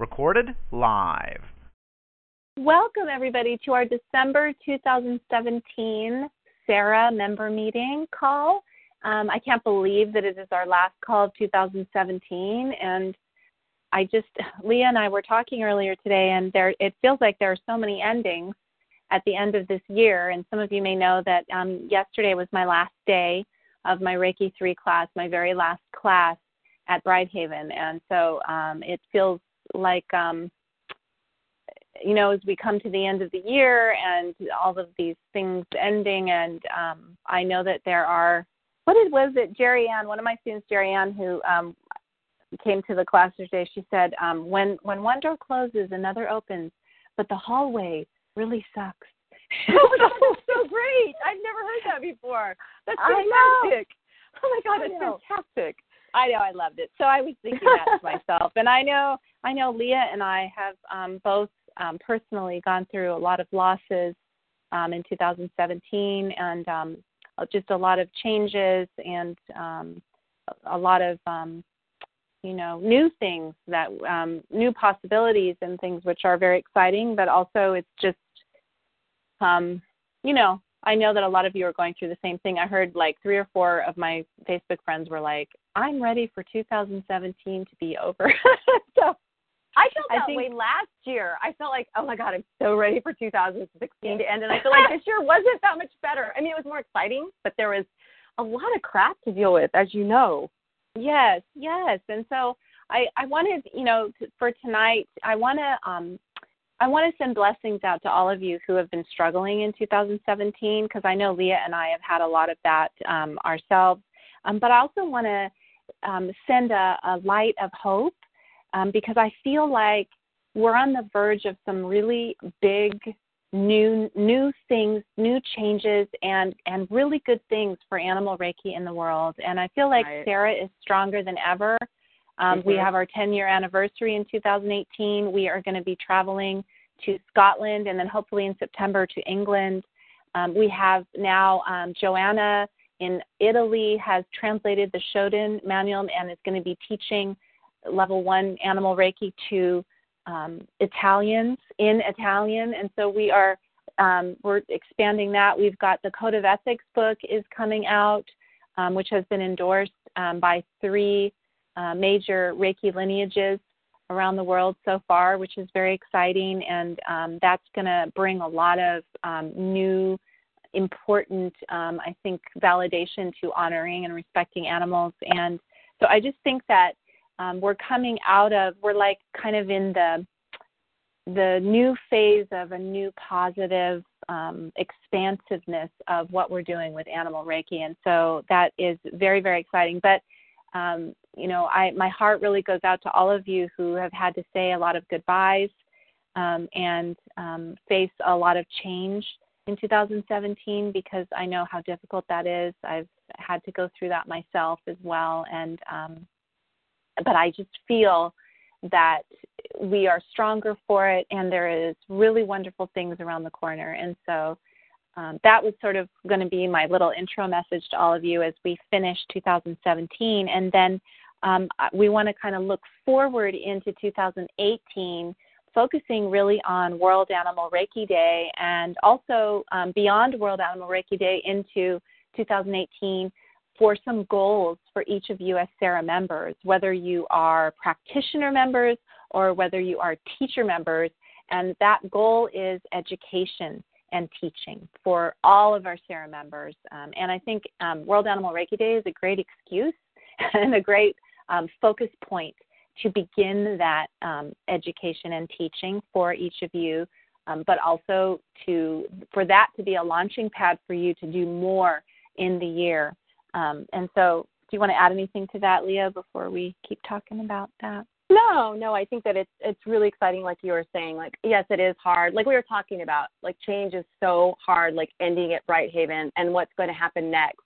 Recorded live. Welcome, everybody, to our December 2017 SARA member meeting call. Um, I can't believe that it is our last call of 2017. And I just, Leah and I were talking earlier today, and there it feels like there are so many endings at the end of this year. And some of you may know that um, yesterday was my last day of my Reiki 3 class, my very last class at Brighthaven. And so um, it feels like, um, you know, as we come to the end of the year and all of these things ending, and um, I know that there are what it was it Jerry Ann, one of my students, Jerry Ann, who um, came to the class today, she said, um, when when one door closes, another opens, but the hallway really sucks. oh, that's so great! I've never heard that before. That's fantastic. Oh my god, that's fantastic. I know, I loved it. So I was thinking that to myself, and I know, I know, Leah and I have um, both um, personally gone through a lot of losses um, in 2017, and um, uh, just a lot of changes and um, a lot of um, you know new things that um, new possibilities and things which are very exciting. But also it's just um, you know I know that a lot of you are going through the same thing. I heard like three or four of my Facebook friends were like, "I'm ready for 2017 to be over." so I felt that I think, way last year. I felt like, oh my god, I'm so ready for 2016 to end, and I feel like this year wasn't that much better. I mean, it was more exciting, but there was a lot of crap to deal with, as you know. Yes, yes, and so I I wanted, you know, to, for tonight, I want to um I want to send blessings out to all of you who have been struggling in 2017 because I know Leah and I have had a lot of that um, ourselves. Um, but I also want to um, send a, a light of hope um, because I feel like we're on the verge of some really big new new things, new changes, and and really good things for animal reiki in the world. And I feel like Right. SARA is stronger than ever. Um, We Mhm. have our 10 year anniversary in 2018. We are going to be traveling to Scotland and then hopefully in September to England. Um, we have now um, Joanna in Italy has translated the Shoden manual and is going to be teaching level one animal Reiki to um, Italians in Italian, and so we are um, we're expanding that. We've got the Code of Ethics book is coming out, um, which has been endorsed um, by three uh, major Reiki lineages around the world so far, which is very exciting, and um, that's going to bring a lot of um, new important, um, I think, validation to honoring and respecting animals. And so I just think that um, we're coming out of, we're like kind of in the the new phase of a new positive um, expansiveness of what we're doing with animal reiki and so that is very very exciting but um, you know I, my heart really goes out to all of you who have had to say a lot of goodbyes um, and um, face a lot of change in 2017 because I know how difficult that is. I've had to go through that myself as well, and um, but I just feel that we are stronger for it, and there is really wonderful things around the corner. And so um, that was sort of going to be my little intro message to all of you as we finish 2017, and then um, we want to kind of look forward into 2018 focusing really on World Animal Reiki Day and also um, beyond World Animal Reiki Day into 2018 for some goals for each of you as SARA members, whether you are practitioner members or whether you are teacher members. And that goal is education and teaching for all of our SARA members. Um, and I think um, World Animal Reiki Day is a great excuse and a great um, focus point to begin that um, education and teaching for each of you, um, but also to for that to be a launching pad for you to do more in the year. Um, and so Do you want to add anything to that, Leah, before we keep talking about that? No, no, I think that it's it's really exciting like you were saying. Like yes, it is hard. Like we were talking about, like change is so hard like ending at Brighthaven and what's going to happen next.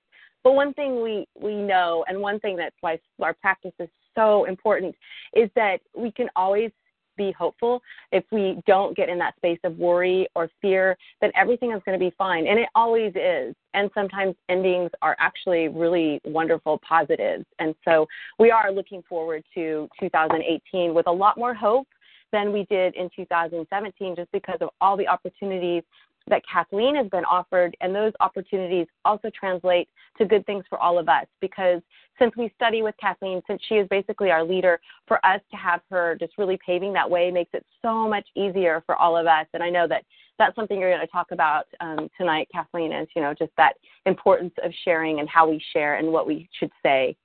But one thing we we know and one thing that's why our practice is so important is that we can always be hopeful. If we don't get in that space of worry or fear that everything is going to be fine and it always is and sometimes endings are actually really wonderful positives and so we are looking forward to 2018 with a lot more hope than we did in 2017 just because of all the opportunities that Kathleen has been offered, and those opportunities also translate to good things for all of us because since we study with Kathleen, since she is basically our leader, for us to have her just really paving that way makes it so much easier for all of us. And I know that that's something you're going to talk about um, tonight, Kathleen, is you know just that importance of sharing and how we share and what we should say.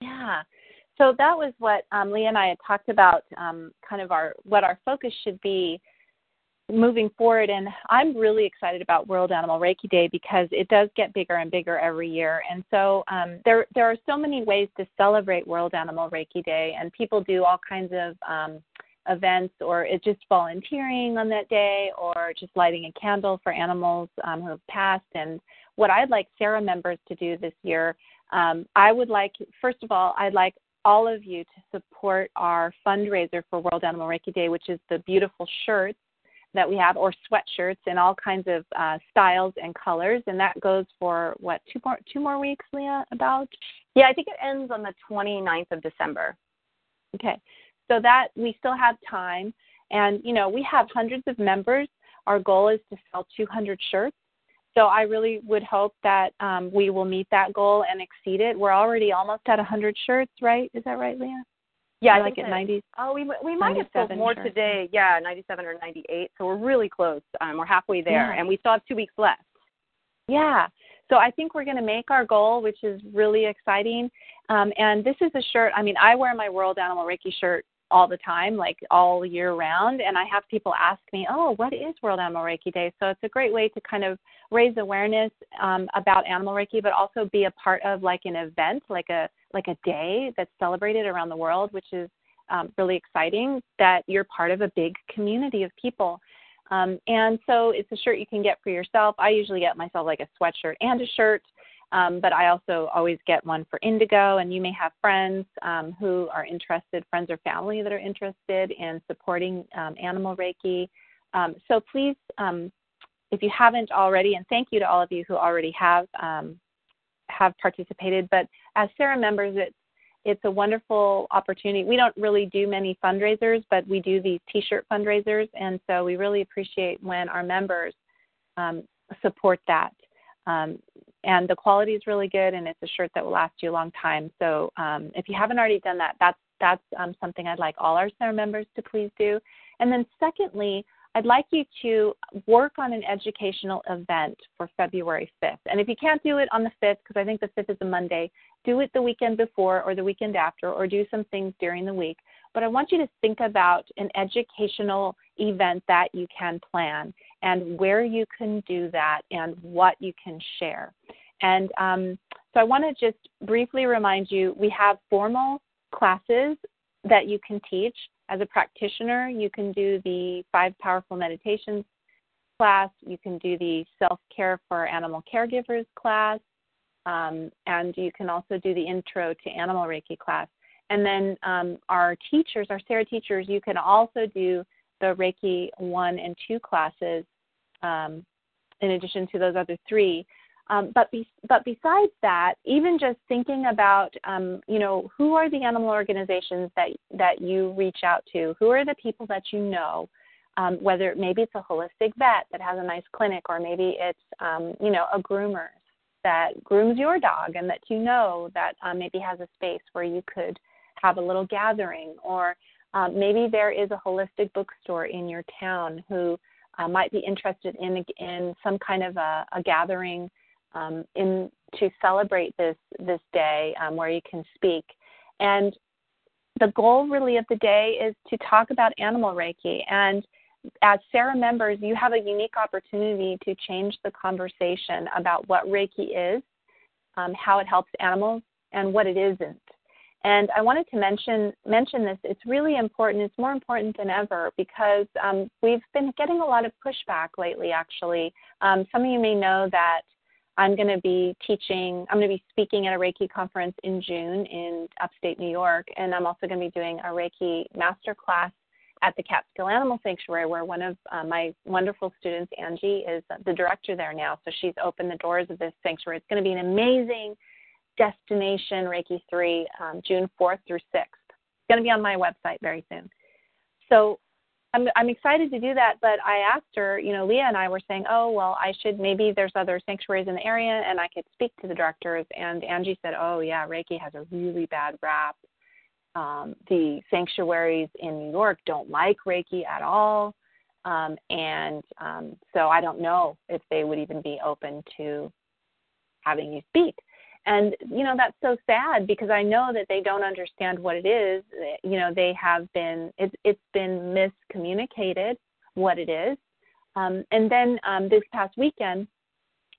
Yeah. So that was what um, Leah and I had talked about, um, kind of our what our focus should be moving forward and i'm really excited about world animal reiki day because it does get bigger and bigger every year. And so um, there there are so many ways to celebrate world animal reiki day and people do all kinds of um, events or it's just volunteering on that day or just lighting a candle for animals um, who have passed. And what i'd like SARA members to do this year um, i would like first of all i'd like all of you to support our fundraiser for World Animal Reiki Day, which is the beautiful shirts that we have, or sweatshirts in all kinds of uh, styles and colors, and that goes for what two more two more weeks, Leah? About? Yeah, I think it ends on the 29th of December. Okay, so that we still have time, and you know we have hundreds of members. Our goal is to sell 200 shirts. So I really would hope that um, we will meet that goal and exceed it. We're already almost at 100 shirts, right? Is that right, Leah? Yeah, I think at that, 90. Oh, we we might have sold more sure. today. Yeah, 97 or 98. So we're really close. Um, we're halfway there, Yeah. and we still have two weeks left. Yeah. So I think we're going to make our goal, which is really exciting. Um, and this is a shirt. I mean, I wear my World Animal Reiki shirt all the time, like all year round. And I have people ask me, "Oh, what is World Animal Reiki Day?" So it's a great way to kind of raise awareness um, about animal Reiki, but also be a part of like an event, like a like a day that's celebrated around the world, which is um, really exciting. That you're part of a big community of people. Um, and so it's a shirt you can get for yourself. I usually get myself like a sweatshirt and a shirt, um, but I also always get one for Indigo. And you may have friends um, who are interested, friends or family that are interested in supporting um, Animal Reiki. Um, so please, um, if you haven't already, and thank you to all of you who already have um, have participated. But as SARA members, it's it's a wonderful opportunity. We don't really do many fundraisers, but we do these T-shirt fundraisers, and so we really appreciate when our members um, support that. Um, and the quality is really good, and it's a shirt that will last you a long time. So um, if you haven't already done that, that's that's um, something I'd like all our SARA members to please do. And then secondly, I'd like you to work on an educational event for February 5th. And if you can't do it on the 5th, because I think the 5th is a Monday, do it the weekend before or the weekend after, or do some things during the week. But I want you to think about an educational event that you can plan and where you can do that and what you can share. And um, so I want to just briefly remind you we have formal classes that you can teach. As a practitioner, you can do the five powerful meditations class, you can do the self care for animal caregivers class, um, and you can also do the intro to animal Reiki class. And then um, our teachers, our SARA teachers, you can also do the Reiki 1 and 2 classes um, in addition to those other three. Um, but be, but besides that, even just thinking about um, you know who are the animal organizations that that you reach out to, who are the people that you know, um, whether maybe it's a holistic vet that has a nice clinic, or maybe it's um, you know a groomer that grooms your dog and that you know that um, maybe has a space where you could have a little gathering, or um, maybe there is a holistic bookstore in your town who uh, might be interested in in some kind of a, a gathering um, in to celebrate this this day um, where you can speak. And the goal really of the day is to talk about animal Reiki. And as SARA members, you have a unique opportunity to change the conversation about what Reiki is, um, how it helps animals, and what it isn't. And I wanted to mention mention this. It's really important. It's more important than ever because um, we've been getting a lot of pushback lately. Actually, um, some of you may know that I'm going to be teaching. I'm going to be speaking at a Reiki conference in June in upstate New York, and I'm also going to be doing a Reiki master class at the Catskill Animal Sanctuary, where one of uh, my wonderful students, Angie, is the director there now. So she's opened the doors of this sanctuary. It's going to be an amazing destination Reiki 3, um, June 4th through 6th. It's going to be on my website very soon. So I'm, I'm excited to do that, but I asked her, you know, Leah and I were saying, oh, well, I should, maybe there's other sanctuaries in the area and I could speak to the directors. And Angie said, oh, yeah, Reiki has a really bad rap um, the sanctuaries in New York don't like Reiki at all. Um, and um, so I don't know if they would even be open to having you speak. And, you know, that's so sad because I know that they don't understand what it is. You know, they have been, it's, it's been miscommunicated what it is. Um, and then um, this past weekend,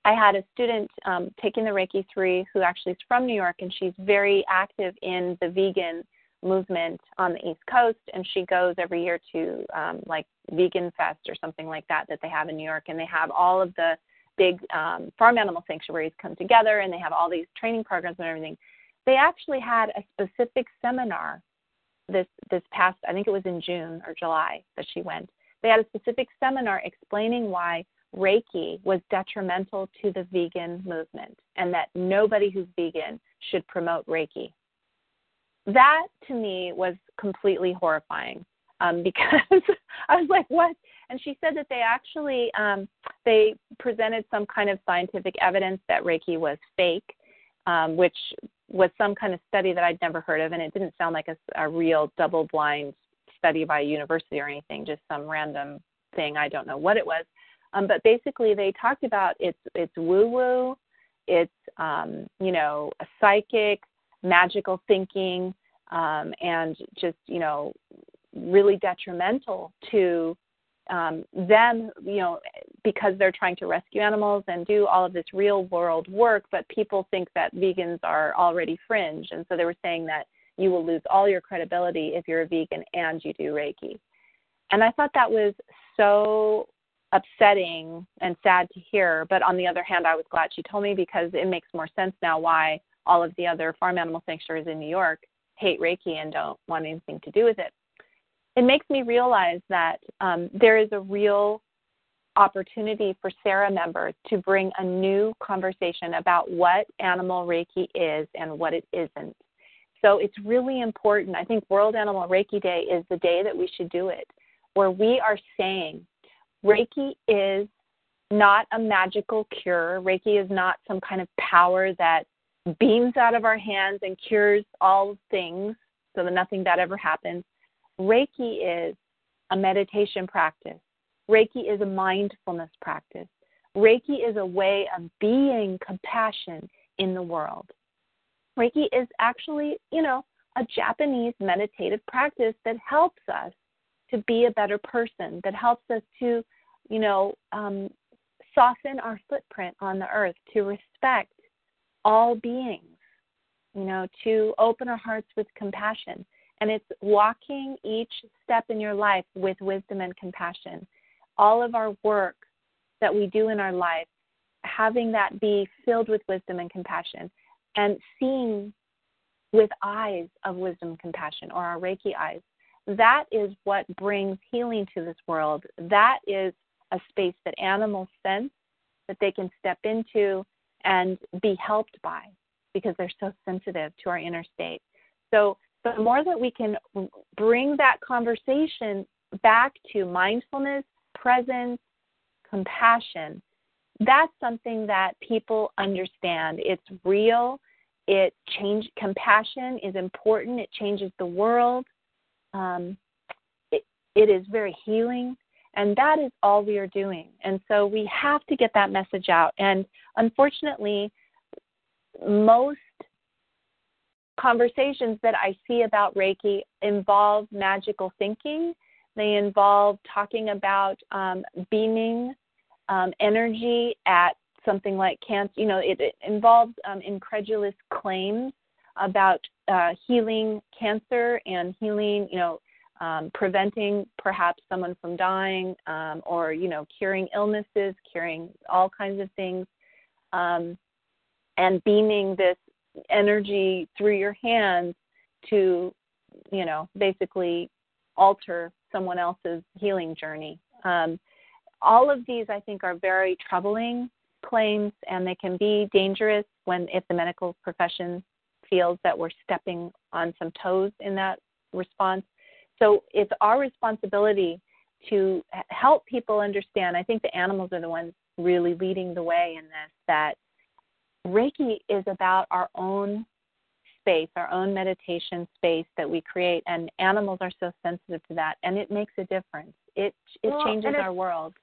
I had a student um, taking the Reiki 3 who actually is from New York and she's very active in the vegan movement on the East Coast, and she goes every year to um, like Vegan Fest or something like that that they have in New York, and they have all of the big um, farm animal sanctuaries come together, and they have all these training programs and everything. They actually had a specific seminar this this past, I think it was in June or July that she went. They had a specific seminar explaining why Reiki was detrimental to the vegan movement and that nobody who's vegan should promote Reiki that to me was completely horrifying um, because I was like, what? And she said that they actually um, they presented some kind of scientific evidence that Reiki was fake, um, which was some kind of study that I'd never heard of, and it didn't sound like a, a real double-blind study by a university or anything, just some random thing. I don't know what it was, um, but basically they talked about it's it's woo-woo, it's um, you know a psychic magical thinking, um, and just you know really detrimental to um, them, you know, because they're trying to rescue animals and do all of this real world work, but people think that vegans are already fringe. And so they were saying that you will lose all your credibility if you're a vegan and you do Reiki. And I thought that was so upsetting and sad to hear. But on the other hand, I was glad she told me because it makes more sense now why all of the other farm animal sanctuaries in New York hate Reiki and don't want anything to do with it. It makes me realize that um, there is a real opportunity for SARA members to bring a new conversation about what animal Reiki is and what it isn't. So it's really important. I think World Animal Reiki Day is the day that we should do it, where we are saying Reiki is not a magical cure. Reiki is not some kind of power that beams out of our hands and cures all things so that nothing bad ever happens. Reiki is a meditation practice. Reiki is a mindfulness practice. Reiki is a way of being compassion in the world. Reiki is actually, you know, a Japanese meditative practice that helps us to be a better person, that helps us to, you know, um, soften our footprint on the earth, to respect all beings, you know, to open our hearts with compassion. And it's walking each step in your life with wisdom and compassion. All of our work that we do in our life, having that be filled with wisdom and compassion, and seeing with eyes of wisdom and compassion, or our Reiki eyes, that is what brings healing to this world. That is a space that animals sense that they can step into and be helped by because they're so sensitive to our inner state. So, the more that we can bring that conversation back to mindfulness, presence, compassion, that's something that people understand. It's real. It change compassion is important. It changes the world. Um, it, it is very healing. And that is all we are doing. And so we have to get that message out. And unfortunately, most conversations that I see about Reiki involve magical thinking. They involve talking about um, beaming um, energy at something like cancer. You know, it, it involves um, incredulous claims about uh, healing cancer and healing, you know, um, preventing perhaps someone from dying um, or, you know, curing illnesses, curing all kinds of things, um, and beaming this energy through your hands to, you know, basically alter someone else's healing journey. Um, all of these, I think, are very troubling claims, and they can be dangerous when if the medical profession feels that we're stepping on some toes in that response. So it's our responsibility to help people understand. I think the animals are the ones really leading the way in this. That Reiki is about our own space, our own meditation space that we create, and animals are so sensitive to that, and it makes a difference. It it well, changes our world.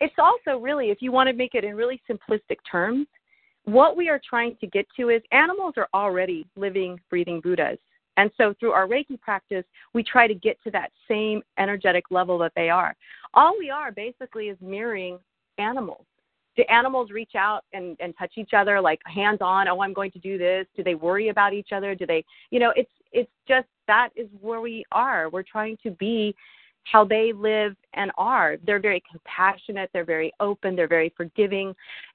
It's also really, if you want to make it in really simplistic terms, what we are trying to get to is animals are already living, breathing Buddhas. And so through our Reiki practice, we try to get to that same energetic level that they are. All we are basically is mirroring animals do animals reach out and, and touch each other like hands on oh i'm going to do this. Do they worry about each other? Do they you know it's it's just that is where we are. We're trying to be how they live and are they're very compassionate they're very open they're very forgiving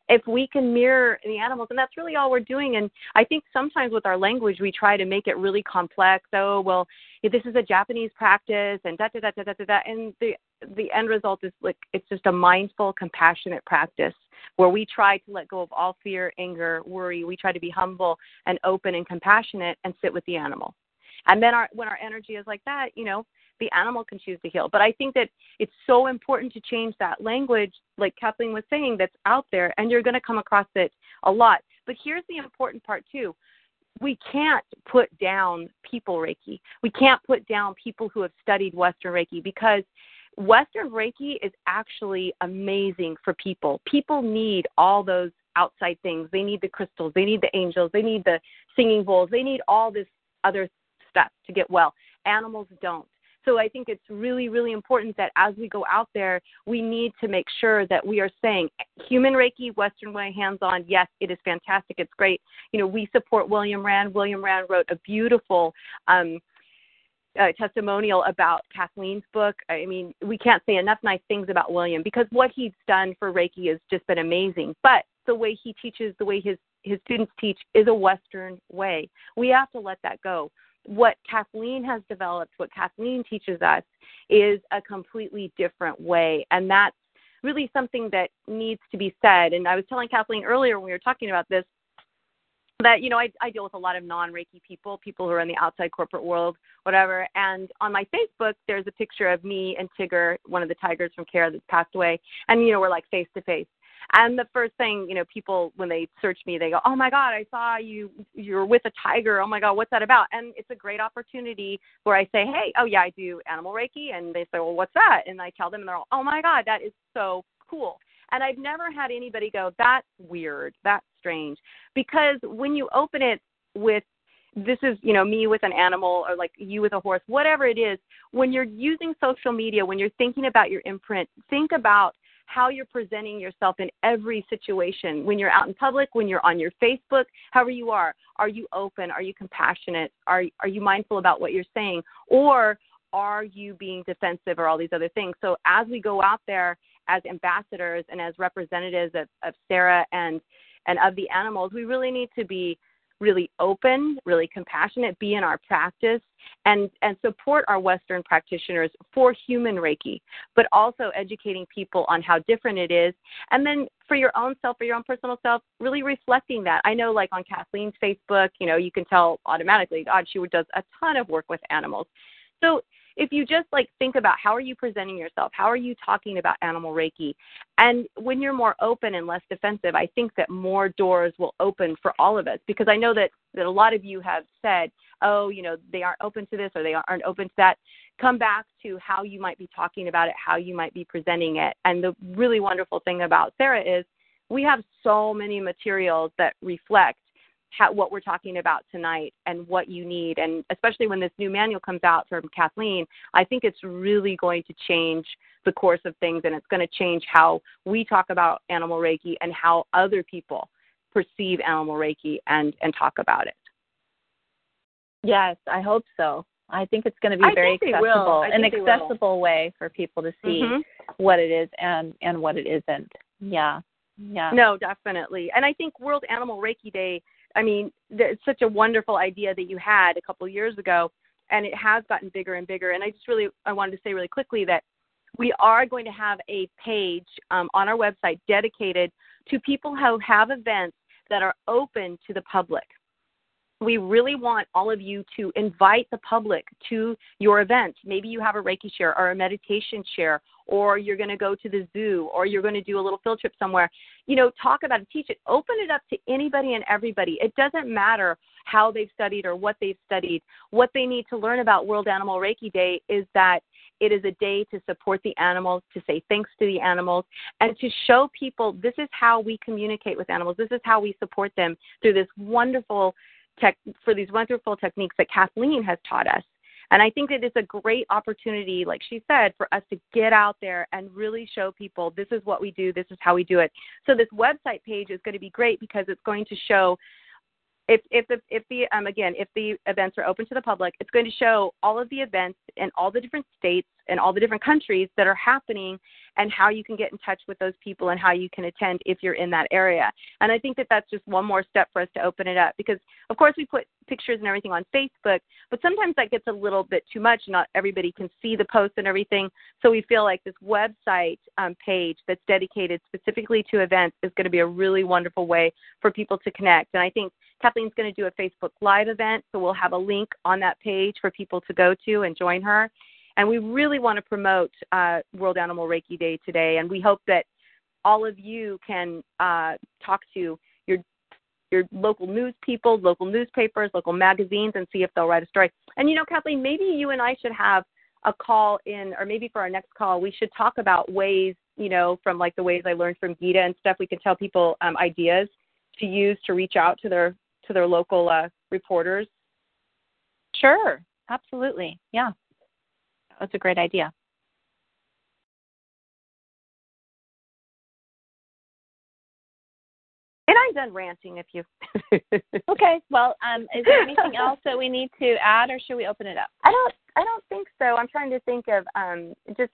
if we can mirror the animals and that's really all we're doing and i think sometimes with our language we try to make it really complex oh well this is a japanese practice and da da da da da da, da. and the the end result is like it's just a mindful compassionate practice where we try to let go of all fear, anger, worry. We try to be humble and open and compassionate and sit with the animal. And then our, when our energy is like that, you know, the animal can choose to heal. But I think that it's so important to change that language, like Kathleen was saying, that's out there, and you're going to come across it a lot. But here's the important part, too. We can't put down people Reiki. We can't put down people who have studied Western Reiki because Western Reiki is actually amazing for people. People need all those outside things. They need the crystals, they need the angels, they need the singing bowls, they need all this other stuff to get well. Animals don't. So I think it's really, really important that as we go out there, we need to make sure that we are saying human Reiki, Western way, hands on. Yes, it is fantastic. It's great. You know, we support William Rand. William Rand wrote a beautiful um, uh, testimonial about Kathleen's book. I mean, we can't say enough nice things about William because what he's done for Reiki has just been amazing. But the way he teaches, the way his his students teach, is a Western way. We have to let that go. What Kathleen has developed, what Kathleen teaches us, is a completely different way, and that's really something that needs to be said. And I was telling Kathleen earlier when we were talking about this that you know I, I deal with a lot of non-reiki people people who are in the outside corporate world whatever. And on my facebook there's a picture of me and tigger one of the tigers from care that's passed away. And you know we're like face to face and the first thing you know people when they search me they go oh my god i saw you you're with a tiger. Oh my god what's that about? And it's a great opportunity where i say hey oh yeah i do animal reiki. And they say well what's that? And i tell them and they're all oh my god that is so cool. And I've never had anybody go, that's weird, that's strange. Because when you open it with this is you know me with an animal or like you with a horse whatever it is when you're using social media when you're thinking about your imprint think about how you're presenting yourself in every situation when you're out in public when you're on your facebook however you are are you open? Are you compassionate? Are are you mindful about what you're saying? Or are you being defensive or all these other things? So as we go out there as ambassadors and as representatives of, of SARA and and of the animals, we really need to be really open, really compassionate, be in our practice, and and support our Western practitioners for human Reiki, but also educating people on how different it is, and then for your own self, for your own personal self, really reflecting that. I know, like on Kathleen's Facebook, you know, you can tell automatically, God, she does a ton of work with animals. So if you just like think about how are you presenting yourself? How are you talking about animal reiki? And when you're more open and less defensive i think that more doors will open for all of us because i know that that a lot of you have said oh you know they aren't open to this or they aren't open to that. Come back to how you might be talking about it how you might be presenting it. And the really wonderful thing about SARA is we have so many materials that reflect how, what we're talking about tonight and what you need. And especially when this new manual comes out from Kathleen, I think it's really going to change the course of things and it's going to change how we talk about animal Reiki and how other people perceive animal Reiki and, and talk about it. Yes, I hope so. I think it's going to be very think they will. accessible, an think they will. accessible way for people to see Mhm. what it is and and what it isn't. Yeah, yeah. No, definitely. And I think World Animal Reiki Day, I mean, it's such a wonderful idea that you had a couple years ago, and it has gotten bigger and bigger. And I just really, I wanted to say really quickly that we are going to have a page um, on our website dedicated to people who have events that are open to the public. We really want all of you to invite the public to your event. Maybe you have a Reiki share or a meditation share, or you're going to go to the zoo, or you're going to do a little field trip somewhere. You know, talk about it, teach it, open it up to anybody and everybody. It doesn't matter how they've studied or what they've studied. What they need to learn about World Animal Reiki Day is that it is a day to support the animals, to say thanks to the animals, and to show people this is how we communicate with animals. This is how we support them through this wonderful tech for these wonderful techniques that Kathleen has taught us. And I think that it's a great opportunity, like she said, for us to get out there and really show people this is what we do, this is how we do it. So this website page is going to be great because it's going to show if if the if the um again if the events are open to the public, it's going to show all of the events in all the different states and all the different countries that are happening and how you can get in touch with those people and how you can attend if you're in that area. And I think that that's just one more step for us to open it up because of course we put pictures and everything on Facebook, but sometimes that gets a little bit too much. Not everybody can see the posts and everything. So we feel like this website um, page that's dedicated specifically to events is going to be a really wonderful way for people to connect. And I think Kathleen's going to do a Facebook Live event, so we'll have a link on that page for people to go to and join her. And we really want to promote uh, World Animal Reiki Day today, and we hope that all of you can uh, talk to your your local news people, local newspapers, local magazines, and see if they'll write a story. And you know, Kathleen, maybe you and I should have a call in, or maybe for our next call, we should talk about ways, you know, from like the ways I learned from Gita and stuff. We can tell people um, ideas to use to reach out to their to their local uh, reporters. Sure, absolutely. Yeah, that's a great idea. And I'm done ranting. If you Okay. Well, um, is there anything else that we need to add, or should we open it up? I don't I don't think so. I'm trying to think of um just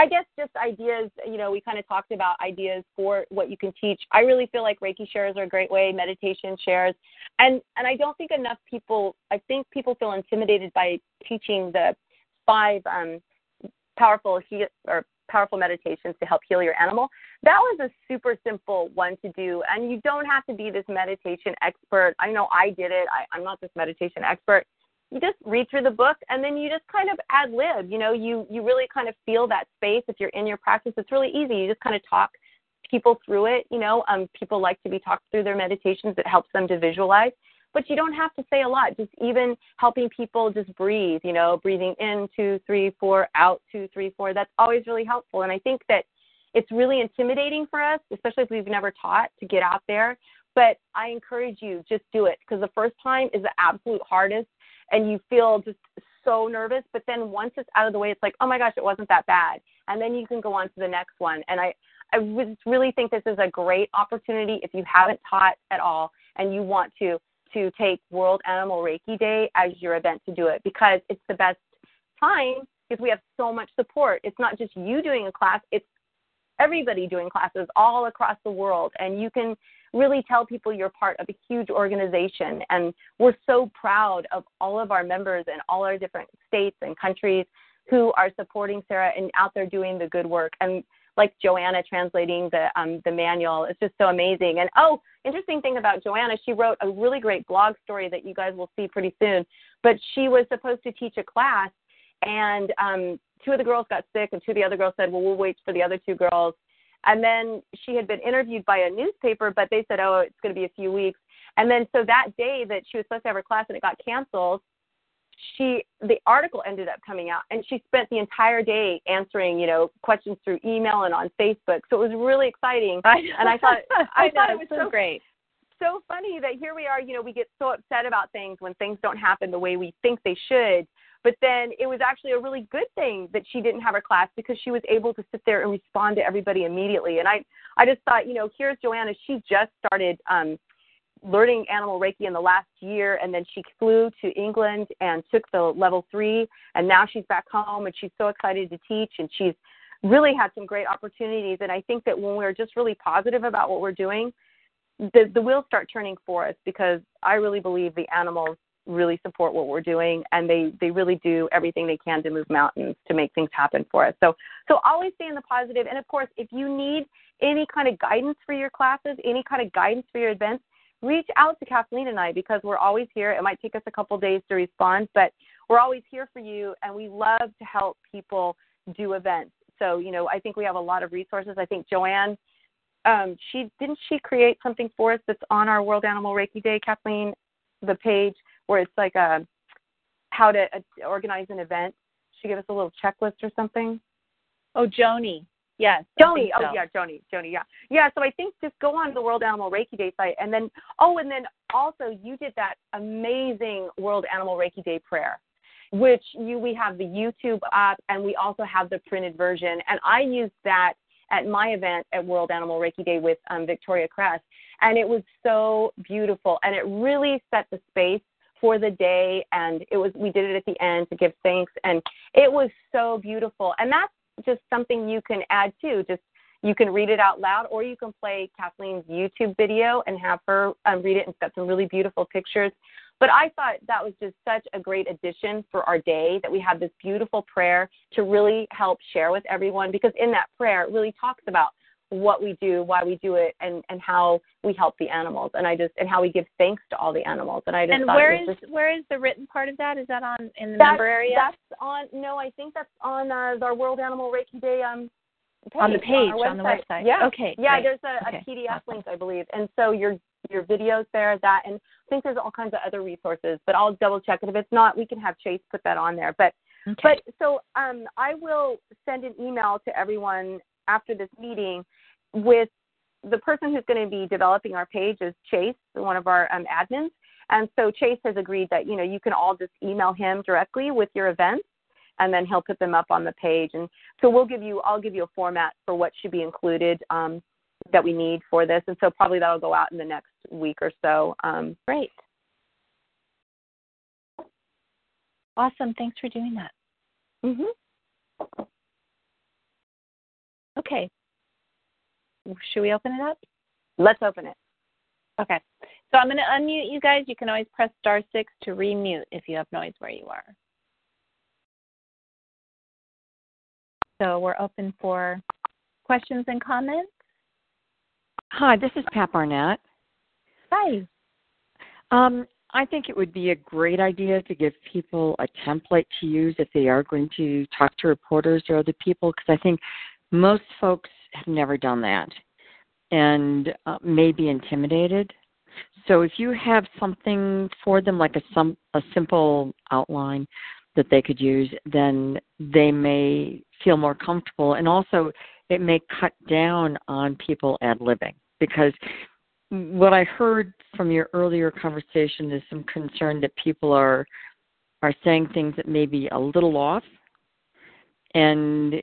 I guess just ideas, you know, we kind of talked about ideas for what you can teach. I really feel like Reiki shares are a great way, meditation shares. And and I don't think enough people I think people feel intimidated by teaching the five um powerful he or powerful meditations to help heal your animal. That was a super simple one to do and you don't have to be this meditation expert. I know I did it. I, I'm not this meditation expert. You just read through the book and then you just kind of ad lib. You know you you really kind of feel that space. If you're in your practice it's really easy. You just kind of talk people through it you know. Um people like to be talked through their meditations. It helps them to visualize but you don't have to say a lot just even helping people just breathe you know breathing in two three four out two three four that's always really helpful. And i think that it's really intimidating for us especially if we've never taught to get out there. But i encourage you just do it because the first time is the absolute hardest and you feel just so nervous but then once it's out of the way it's like oh my gosh it wasn't that bad. And then you can go on to the next one. And i i really think this is a great opportunity if you haven't taught at all and you want to to take world animal reiki day as your event to do it because it's the best time because we have so much support. It's not just you doing a class it's everybody doing classes all across the world. And you can really tell people you're part of a huge organization. And we're so proud of all of our members in all our different states and countries who are supporting SARA and out there doing the good work. And like Joanna translating the um, the manual. It's just so amazing. And oh interesting thing about Joanna she wrote a really great blog story that you guys will see pretty soon. But she was supposed to teach a class and um, two of the girls got sick and two of the other girls said well we'll wait for the other two girls. And then she had been interviewed by a newspaper, but they said, oh, it's going to be a few weeks. And then so that day that she was supposed to have her class and it got canceled, she the article ended up coming out and she spent the entire day answering, you know, questions through email and on Facebook. So it was really exciting. and I thought I thought it was so, so great. so funny that here we are, you know, we get so upset about things when things don't happen the way we think they should. But then it was actually a really good thing that she didn't have her class because she was able to sit there and respond to everybody immediately. And I, I just thought, you know, here's Joanna. She just started um, learning animal Reiki in the last year, and then she flew to England and took the level three, and now she's back home, and she's so excited to teach, and she's really had some great opportunities. And I think that when we're just really positive about what we're doing, the the wheels start turning for us because I really believe the animals really support what we're doing and they they really do everything they can to move mountains to make things happen for us so so always stay in the positive and of course if you need any kind of guidance for your classes any kind of guidance for your events reach out to kathleen and i because we're always here it might take us a couple days to respond but we're always here for you and we love to help people do events so you know i think we have a lot of resources i think joanne um, she didn't she create something for us that's on our world animal reiki day kathleen the page where it's like a how to uh, organize an event. She gave us a little checklist or something. Oh, Joni. Yes. Joni. So. Oh, yeah, Joni. Joni. Yeah. Yeah. So I think just go on the World Animal Reiki Day site, and then oh, and then also you did that amazing World Animal Reiki Day prayer, which you we have the YouTube up, and we also have the printed version, and I used that at my event at World Animal Reiki Day with um, Victoria Kress, and it was so beautiful, and it really set the space for the day and it was we did it at the end to give thanks and it was so beautiful and that's just something you can add to just you can read it out loud or you can play kathleen's youtube video and have her um, read it it's got some really beautiful pictures. But i thought that was just such a great addition for our day that we have this beautiful prayer to really help share with everyone because in that prayer it really talks about what we do, why we do it, and and how we help the animals, and I just and how we give thanks to all the animals, and I just and where is just, where is the written part of that? Is that on in the that, member area? That's on. No, I think that's on uh, our World Animal Reiki Day um page, on the page on, on, the website. Yeah. Okay. Yeah, great. there's a, okay. a PDF awesome. link, I believe, and so your your videos there, that, and I think there's all kinds of other resources, but I'll double check it. If it's not, we can have Chase put that on there. But okay. but so um, I will send an email to everyone after this meeting with the person who's going to be developing our page is Chase, one of our um, admins. And so Chase has agreed that you know you can all just email him directly with your events, and then he'll put them up on the page. And so we'll give you, I'll give you a format for what should be included um, that we need for this. And so probably that'll go out in the next week or so. Um, Great. Awesome. Thanks for doing that. Mm-hmm. Okay. Should we open it up? Let's open it. Okay. So I'm going to unmute you guys. You can always press star six to remute if you have noise where you are. So we're open for questions and comments. Hi, this is Pat Barnett. Hi. Um, I think it would be a great idea to give people a template to use if they are going to talk to reporters or other people, because I think most folks have never done that and uh, may be intimidated. So if you have something for them, like a some a simple outline that they could use, then they may feel more comfortable, and also it may cut down on people ad libbing because what I heard from your earlier conversation is some concern that people are are saying things that may be a little off, and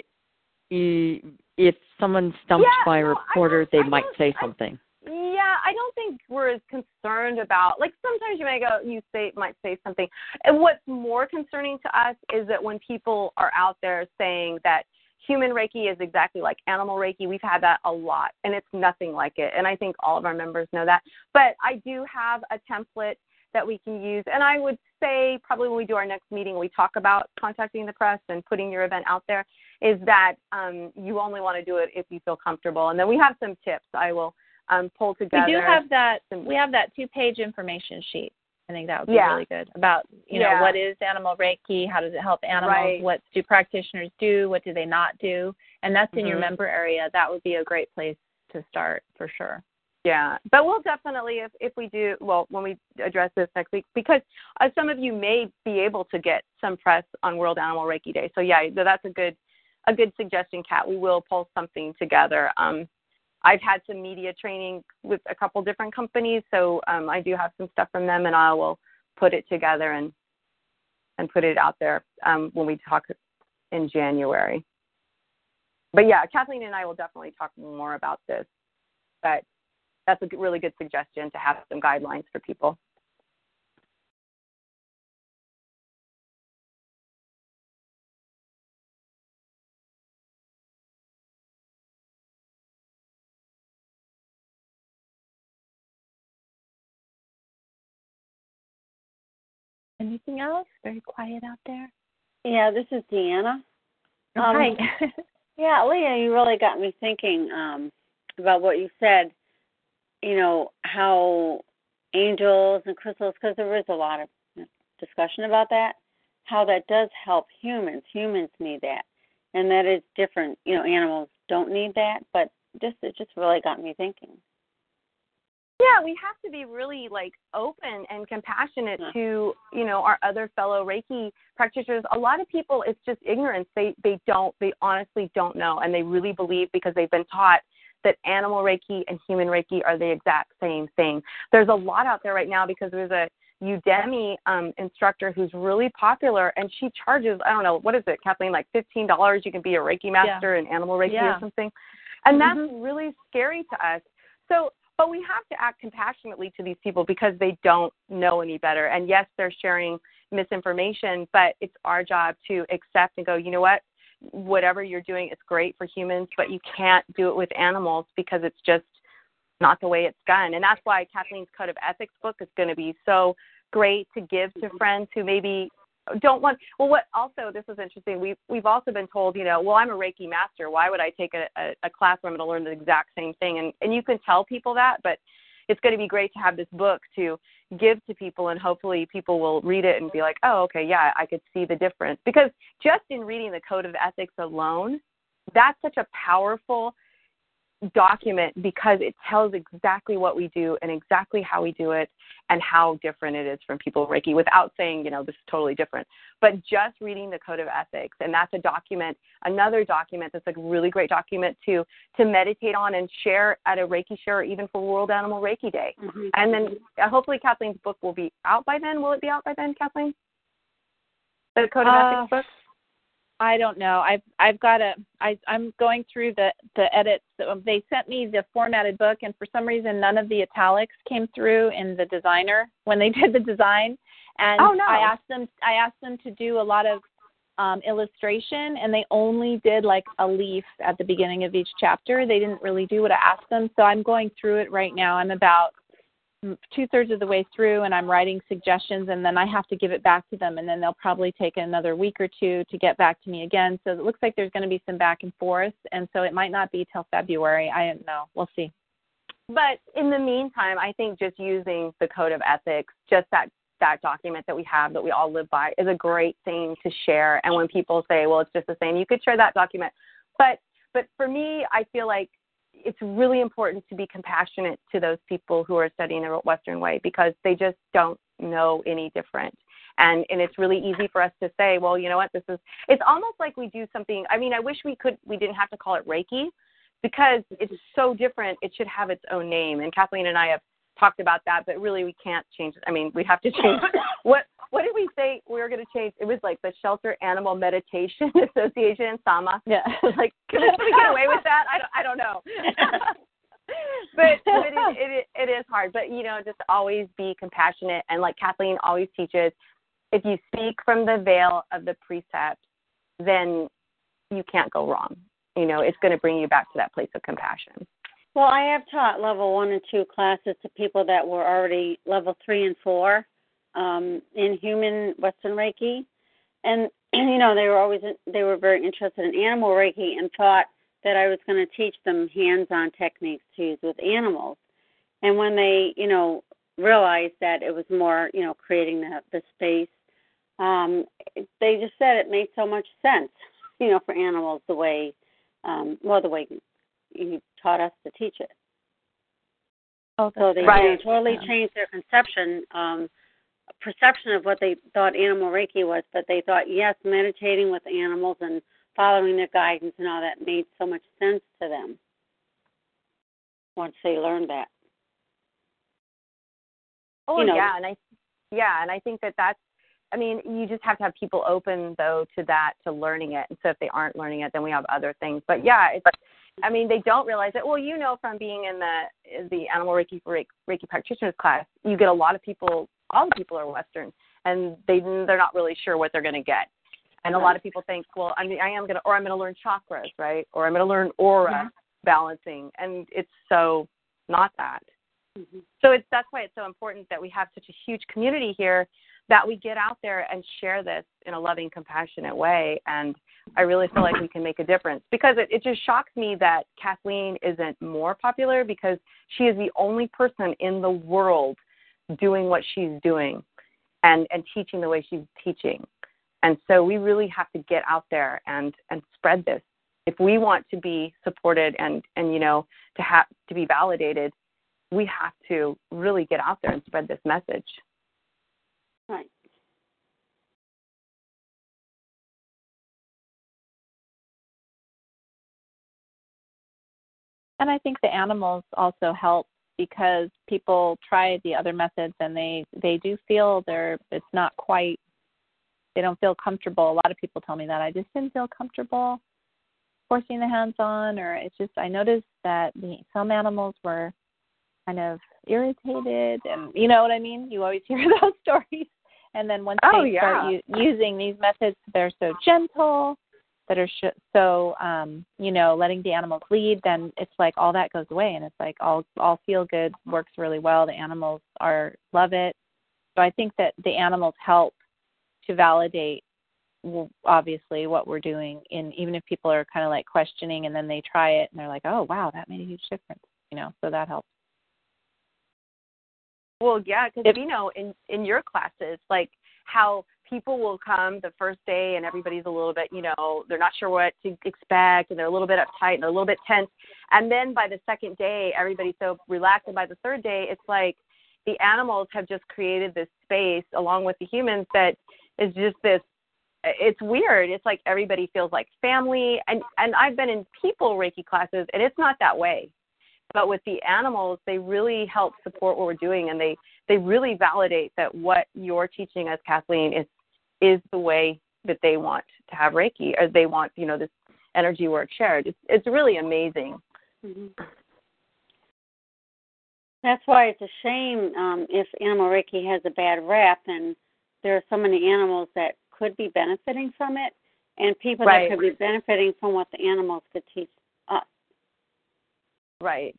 if someone's stumped yeah, by a no, reporter, they I might say I, something. Yeah, I don't think we're as concerned about like sometimes you might go you say might say something. And what's more concerning to us is that when people are out there saying that human Reiki is exactly like animal Reiki, we've had that a lot and it's nothing like it. And I think all of our members know that. But I do have a template that we can use. And I would say probably when we do our next meeting, we talk about contacting the press and putting your event out there, is that um, you only want to do it if you feel comfortable. And then we have some tips I will um, pull together. We do have that. We have that two-page information sheet. I think that would be yeah. really good about you know yeah. what is animal Reiki, how does it help animals, right. what do practitioners do, what do they not do, and that's in mm-hmm. your member area. That would be a great place to start for sure. Yeah, but we'll definitely if if we do well when we address this next week because uh, some of you may be able to get some press on World Animal Reiki Day. So yeah, that's a good a good suggestion, Kat. We will pull something together. Um, I've had some media training with a couple different companies, so um, I do have some stuff from them, and I will put it together and and put it out there um, when we talk in January. But yeah, Kathleen and I will definitely talk more about this. But that's a really good suggestion to have some guidelines for people. Anything else? Very quiet out there. Yeah, this is Deanna. Oh, Um, Hi. Yeah, Leah, you really got me thinking um, about what you said. You know how angels and crystals, because there is a lot of discussion about that. How that does help humans. Humans need that, and that is different. You know, animals don't need that, but just it just really got me thinking. Yeah, we have to be really like open and compassionate Yeah. to, you know, our other fellow Reiki practitioners. A lot of people it's just ignorance. They they don't they honestly don't know and they really believe because they've been taught that animal Reiki and human Reiki are the exact same thing. There's a lot out there right now because there's a Udemy um, instructor who's really popular and she charges, I don't know, what is it, Kathleen, like fifteen dollars you can be a Reiki master and animal Reiki Yeah. or something. And that's Mhm. really scary to us. So but we have to act compassionately to these people because they don't know any better. And yes, they're sharing misinformation, but it's our job to accept and go, you know what? Whatever you're doing is great for humans, but you can't do it with animals because it's just not the way it's done. And that's why Kathleen's Code of Ethics book is going to be so great to give to mm-hmm. friends who maybe don't want well what also this is interesting we've we've also been told you know well i'm a reiki master why would i take a, a, a class where i'm going to learn the exact same thing and and you can tell people that but it's going to be great to have this book to give to people and hopefully people will read it and be like oh okay yeah i could see the difference. Because just in reading the code of ethics alone that's such a powerful document because it tells exactly what we do and exactly how we do it and how different it is from people Reiki without saying, you know, this is totally different. But just reading the code of ethics and that's a document, another document that's a really great document to to meditate on and share at a Reiki share or even for World Animal Reiki Day. Mm-hmm. And then uh, hopefully Kathleen's book will be out by then. Will it be out by then, Kathleen? The code of Uh, ethics book? I don't know. I've I've got a I I'm going through the the edits. Um, They sent me the formatted book, and for some reason, none of the italics came through in the designer when they did the design. And Oh, no. I asked them I asked them to do a lot of um, illustration, and they only did like a leaf at the beginning of each chapter. They didn't really do what I asked them. So I'm going through it right now. I'm about two thirds of the way through and I'm writing suggestions and then I have to give it back to them and then they'll probably take another week or two to get back to me again. So it looks like there's going to be some back and forth and so it might not be till February. I don't know. We'll see. But in the meantime, I think just using the code of ethics, just that that document that we have that we all live by is a great thing to share. And when people say, "Well, it's just the same," you could share that document. But but for me, I feel like it's really important to be compassionate to those people who are studying the Western way because they just don't know any different. And and it's really easy for us to say, well, you know what, this is. It's almost like we do something. I mean, I wish we could. We didn't have to call it Reiki because it's so different. It should have its own name. And Kathleen and I have talked about that, but really we can't change it. I mean, we have to change what what did we say we were going to change? It was like the Shelter Animal Meditation Association, SAMA. Yeah. like, can we, can we get away with that? I don't, I don't know. but but it, it it is hard. But you know, just always be compassionate and like Kathleen always teaches, if you speak from the veil of the precept, then you can't go wrong. You know, it's going to bring you back to that place of compassion. Well, I have taught level one and two classes to people that were already level three and four um, in human Western Reiki, and you know they were always they were very interested in animal Reiki and thought that I was going to teach them hands-on techniques to use with animals. And when they, you know, realized that it was more, you know, creating the the space, um, they just said it made so much sense, you know, for animals the way, um, well, the way you taught us to teach it. Oh, So they Right. know, totally changed their conception, um, perception of what they thought animal Reiki was, but they thought, yes, meditating with animals and following their guidance and all that made so much sense to them once they learned that. Oh you know. yeah, and I yeah, and I think that that's I mean, you just have to have people open though to that to learning it. And so if they aren't learning it, then we have other things. But yeah, it's I mean, they don't realize it. Well, you know, from being in the the animal Reiki Reiki, Reiki practitioners class, you get a lot of people. All the people are Western, and they they're not really sure what they're going to get. And a lot of people think, well, I mean, I am gonna, or I'm gonna learn chakras, right? Or I'm gonna learn aura Yeah. balancing, and it's so not that. Mhm. So it's that's why it's so important that we have such a huge community here that we get out there and share this in a loving, compassionate way. And I really feel like we can make a difference because it, it just shocks me that Kathleen isn't more popular because she is the only person in the world doing what she's doing and, and teaching the way she's teaching. And so we really have to get out there and, and spread this. If we want to be supported and, and you know, to have to be validated, we have to really get out there and spread this message. Right. And I think the animals also help because people try the other methods and they they do feel they're it's not quite they don't feel comfortable. A lot of people tell me that I just didn't feel comfortable forcing the hands on or it's just I noticed that the some animals were kind of irritated and you know what I mean? You always hear those stories. And then once Oh, they start u- using these methods, they're so gentle, that are sh- so um, you know letting the animals lead. Then it's like all that goes away, and it's like all all feel good works really well. The animals are love it. So I think that the animals help to validate w- obviously what we're doing in even if people are kind of like questioning and then they try it and they're like oh wow that made a huge difference you know so that helps Well, yeah, because you know, in in your classes, like how people will come the first day and everybody's a little bit, you know, they're not sure what to expect and they're a little bit uptight and they're a little bit tense. And then by the second day, everybody's so relaxed. And by the third day, it's like the animals have just created this space along with the humans that is just this. It's weird. It's like everybody feels like family. And and I've been in people Reiki classes, and it's not that way but with the animals they really help support what we're doing and they they really validate that what you're teaching us kathleen is is the way that they want to have reiki or they want you know this energy work shared it's it's really amazing hmm That's why it's a shame um, if animal Reiki has a bad rap, and there are so many animals that could be benefiting from it, and people Right. that could be benefiting from what the animals could teach us. right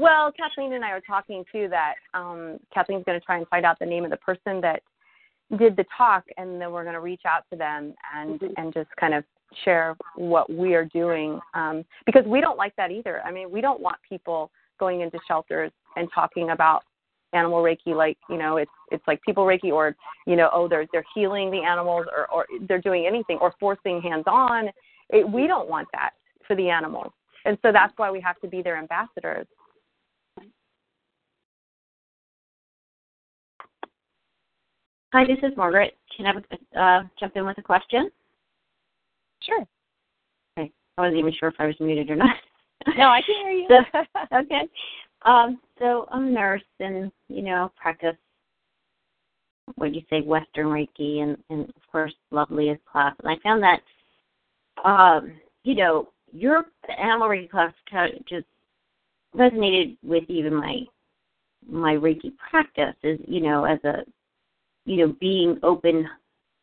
well kathleen and i are talking too that um kathleen's going to try and find out the name of the person that did the talk and then we're going to reach out to them and Mhm. and just kind of share what we are doing um, because we don't like that either. I mean we don't want people going into shelters and talking about animal reiki like you know it's it's like people reiki or you know oh they're they're healing the animals or or they're doing anything or forcing hands on. It, we don't want that for the animals. And so that's why we have to be their ambassadors Hi, this is Margaret. Can I uh, jump in with a question? sure Okay. I wasn't even sure if I was muted or not. no i can hear you So- okay. Um, so I'm a nurse and, you know, practice what do you say, Western Reiki and, and of course loveliest class. And I found that um, you know, your animal Reiki class kind of just resonated with even my my Reiki practice is, you know, as a you know, being open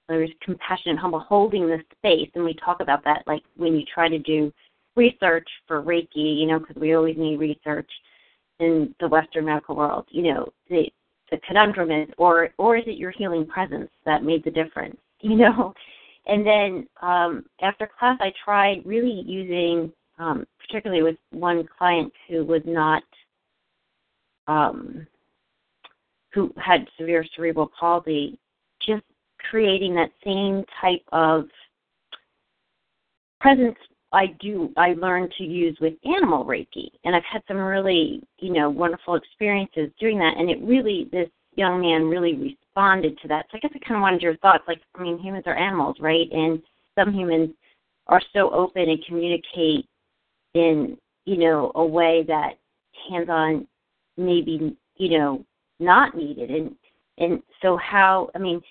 there's compassion, humble, holding the space, and we talk about that like when you try to do research for Reiki, you know, because we always need research in the Western medical world. You know, the the conundrum is, or or is it your healing presence that made the difference? You know, and then um, after class, I tried really using, um, particularly with one client who was not, um, who had severe cerebral palsy, just creating that same type of presence I do I learned to use with animal Reiki. And I've had some really, you know, wonderful experiences doing that and it really this young man really responded to that. So I guess I kinda wanted your thoughts. Like I mean humans are animals, right? And some humans are so open and communicate in, you know, a way that hands on maybe, you know, not needed and and so how I mean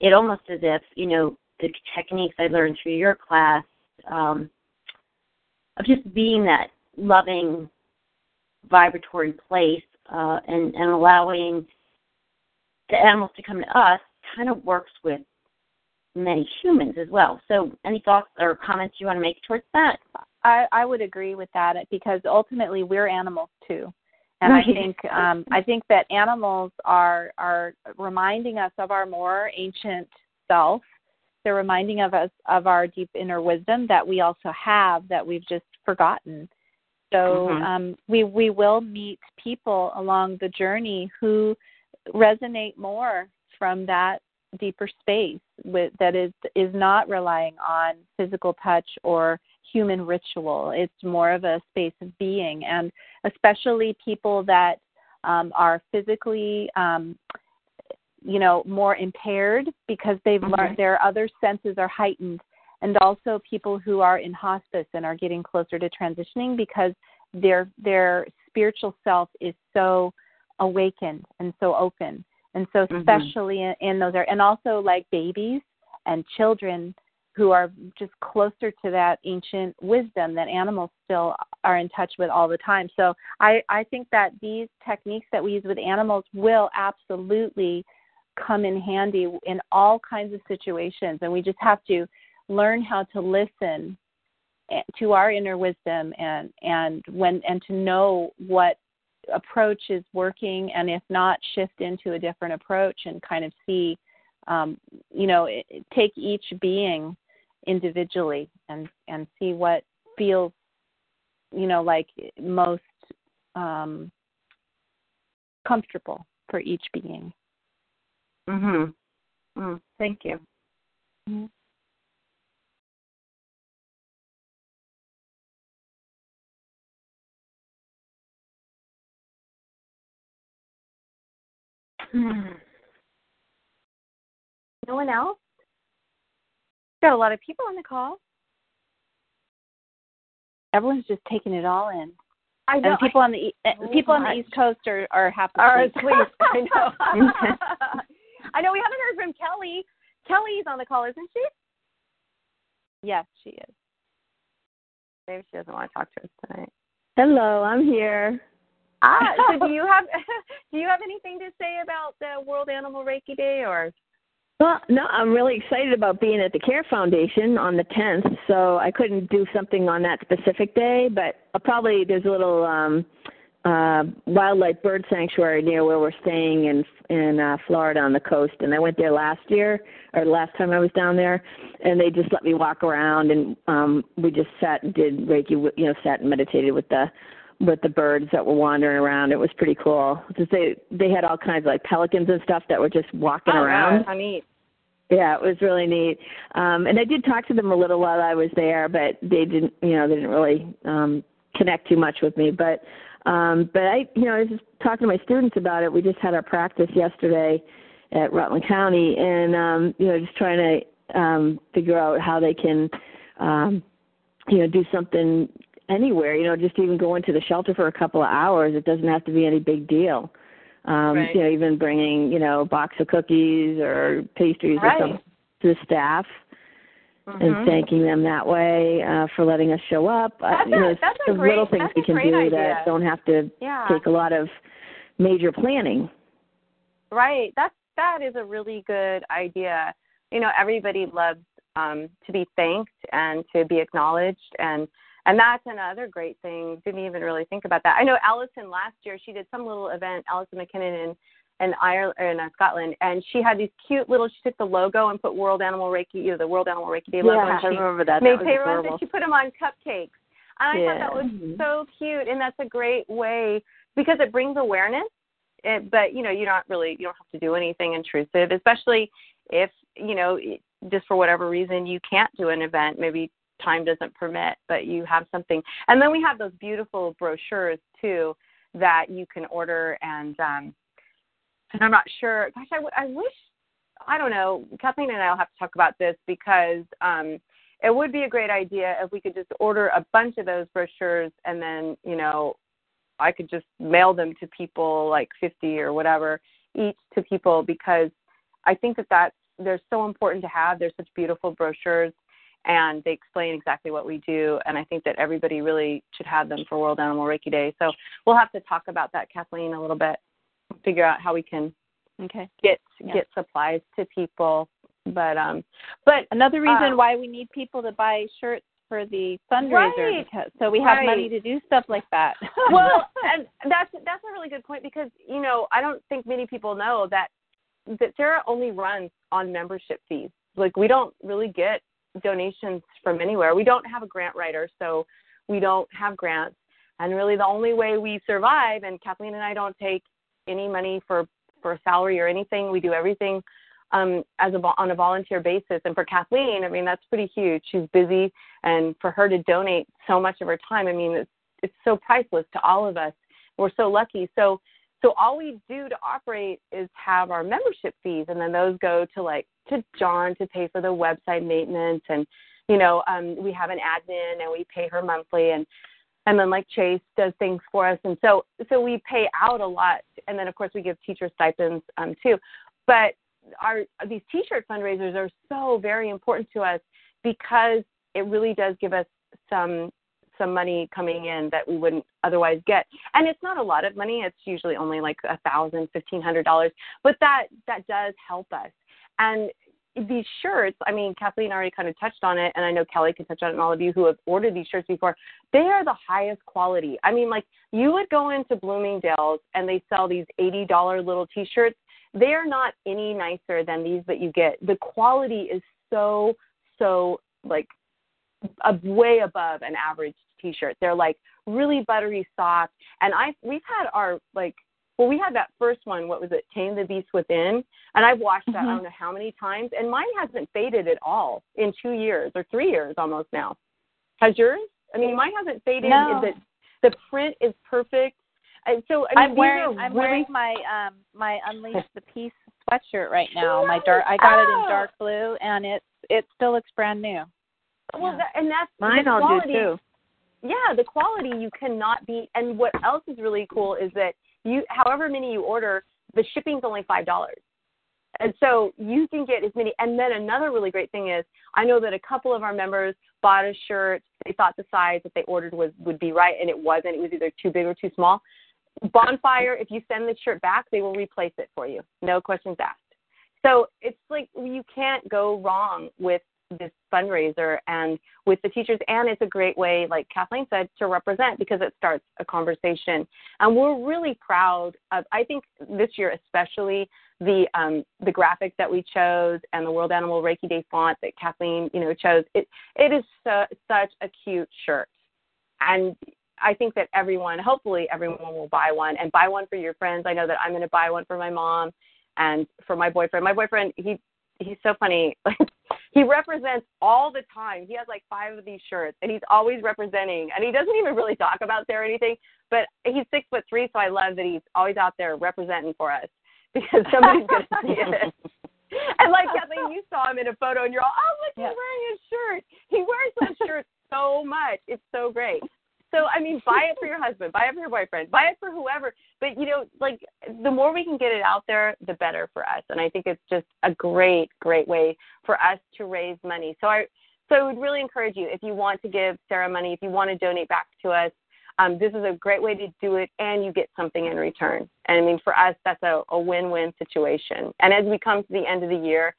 it almost as if, you know, the techniques I learned through your class, um, of just being that loving, vibratory place, uh, and and allowing the animals to come to us kind of works with many humans as well. So, any thoughts or comments you want to make towards that? I, I would agree with that because ultimately we're animals too. And. I think um, I think that animals are are reminding us of our more ancient self. They're reminding of us of our deep inner wisdom that we also have that we've just forgotten. So Mhm. um, we we will meet people along the journey who resonate more from that deeper space with that is is not relying on physical touch or human ritual. It's more of a space of being, and especially people that um, are physically, um, you know, more impaired because they've Mhm. learned their other senses are heightened, and also people who are in hospice and are getting closer to transitioning because their their spiritual self is so awakened and so open and so especially in, in those are and also like babies and children who are just closer to that ancient wisdom that animals still are in touch with all the time. So i i think that these techniques that we use with animals will absolutely come in handy in all kinds of situations. And we just have to learn how to listen eh, to our inner wisdom and and when and to know what approach is working and if not shift into a different approach and kind of see um, you know it, take each being individually and and see what feels you know like most um, comfortable for each being Mhm. Mm, thank you. Hmm. No one else? Got a lot of people on the call. everyone's just taking it all in I know. and people on the so people on the east coast are are half are asleep. asleep. I know. I know. We haven't heard from Kelly. Kelly's on the call, isn't she? yes she is Maybe she doesn't want to talk to us tonight. Hello, I'm here. Ah, so do you have do you have anything to say about the World Animal Reiki Day or? Well, no, I'm really excited about being at the Care Foundation on the 10th. So I couldn't do something on that specific day, but I'll probably there's a little um uh wildlife bird sanctuary near where we're staying in in uh Florida on the coast and I went there last year or last time I was down there and they just let me walk around and um we just sat and did reiki you know sat and meditated with the with the birds that were wandering around it was pretty cool just they they had all kinds of like pelicans and stuff that were just walking Oh, around How neat. yeah, it was really neat. Um and I did talk to them a little while I was there, but they didn't you know, they didn't really um connect too much with me. But um but I you know, I was just talking to my students about it. We just had our practice yesterday at Rutland County and um, you know, just trying to um figure out how they can um you know, do something anywhere, you know, just even going to the shelter for a couple of hours. It doesn't have to be any big deal. Um, Right. you know, even bringing, you know, a box of cookies or pastries Right. or something to the staff Mhm. and thanking them that way uh, for letting us show up. Uh, That's you know, a- that's a great- little things we can do idea. that don't have to Yeah. take a lot of major planning. Right. That's that is a really good idea. You know, everybody loves um, to be thanked and to be acknowledged, and and that's another great thing. Didn't even really think about that. I know Allison last year she did some little event. Allison McKinnon in in Ireland in uh, Scotland, and she had these cute little. She took the logo and put World Animal Reiki, you know, the World Animal Reiki Day logo. Yeah, and she I remember that. That Made was paper and she put them on cupcakes. And I thought that Yeah. was Mhm. so cute, and that's a great way because it brings awareness. It, but you know, you're not really you don't have to do anything intrusive, especially if you know just for whatever reason you can't do an event. Maybe time doesn't permit, but you have something. And then we have those beautiful brochures too that you can order. And um, and I'm not sure. Gosh, I, w- I wish I don't know. Kathleen and I'll have to talk about this because um, it would be a great idea if we could just order a bunch of those brochures and then you know I could just mail them to people like 50 or whatever each to people because I think that that's they're so important to have. They're such beautiful brochures and they explain exactly what we do. And I think that everybody really should have them for World Animal Reiki Day. So we'll have to talk about that, Kathleen, a little bit, figure out how we can okay get Yeah. get supplies to people. But um, but Another reason uh, why we need people to buy shirts for the fundraiser Right. because so we have Right. money to do stuff like that. well, and that's that's a really good point because you know I don't think many people know that that SARA only runs on membership fees. Like we don't really get donations from anywhere. We don't have a grant writer, so we don't have grants. And really, the only way we survive, and Kathleen and I don't take any money for for salary or anything. We do everything um, as a on a volunteer basis. And for Kathleen, I mean that's pretty huge. She's busy, and for her to donate so much of her time, I mean it's it's so priceless to all of us. We're so lucky. So so all we do to operate is have our membership fees, and then those go to like to John to pay for the website maintenance, and you know um, we have an admin and we pay her monthly, and and then like Chase does things for us, and so so we pay out a lot, and then of course we give teacher stipends um, too, but our these T-shirt fundraisers are so very important to us because it really does give us some some money coming in that we wouldn't otherwise get. And it's not a lot of money. It's usually only like a thousand, fifteen hundred dollars. But that that does help us. And these shirts, I mean, Kathleen already kind of touched on it, and I know Kelly can touch on it, and all of you who have ordered these shirts before, they are the highest quality. I mean, like you would go into Bloomingdale's and they sell these eighty dollar little T-shirts. They are not any nicer than these that you get. The quality is so so like a way above an average t-shirt. They're like really buttery soft. And I we've had our like well we had that first one, what was it, Tame the Beast Within? And I've washed that I don't know how many times and mine hasn't faded at all in two years or three years almost now. Has yours? I mean mine hasn't faded. No. The the print is perfect. And so I mean, I'm these wearing are I'm really wearing my um my Unleash the Peace sweatshirt right now. My dark I got it in Oh. dark blue and it's it still looks brand new. Well, that, and that's Mine the all do quality, too. Yeah, the quality you cannot beat. And what else is really cool is that you, however many you order, the shipping's only five dollars. And so you can get as many. And then another really great thing is, I know that a couple of our members bought a shirt. They thought the size that they ordered was would be right, and it wasn't. It was either too big or too small. Bonfire, if you send the shirt back, they will replace it for you. No questions asked. So it's like you can't go wrong with this fundraiser and with the teachers and it's a great way like kathleen said to represent because it starts a conversation and we're really proud of i think this year especially the um, the graphic that we chose and the world animal reiki day font that kathleen you know chose it it is so, such a cute shirt and I think that everyone, hopefully everyone will buy one and buy one for your friends. I know that I'm going to buy one for my mom and for my boyfriend. My boyfriend, he he's so funny. he represents all the time. He has like five of these shirts and he's always representing and he doesn't even really talk about there or anything, but he's six foot three, so I love that he's always out there representing for us because somebody's to see it. And like Kathleen, you saw him in a photo and you're all, oh, look, he's Yeah. wearing his shirt. He wears that shirt so much. It's so great. So I mean, buy it for your husband, buy it for your boyfriend, buy it for whoever. But you know, like the more we can get it out there, the better for us. And I think it's just a great, great way for us to raise money. So I, so I would really encourage you if you want to give SARA money, if you want to donate back to us, um, this is a great way to do it, and you get something in return. And I mean, for us, that's a, a win-win situation. And as we come to the end of the year,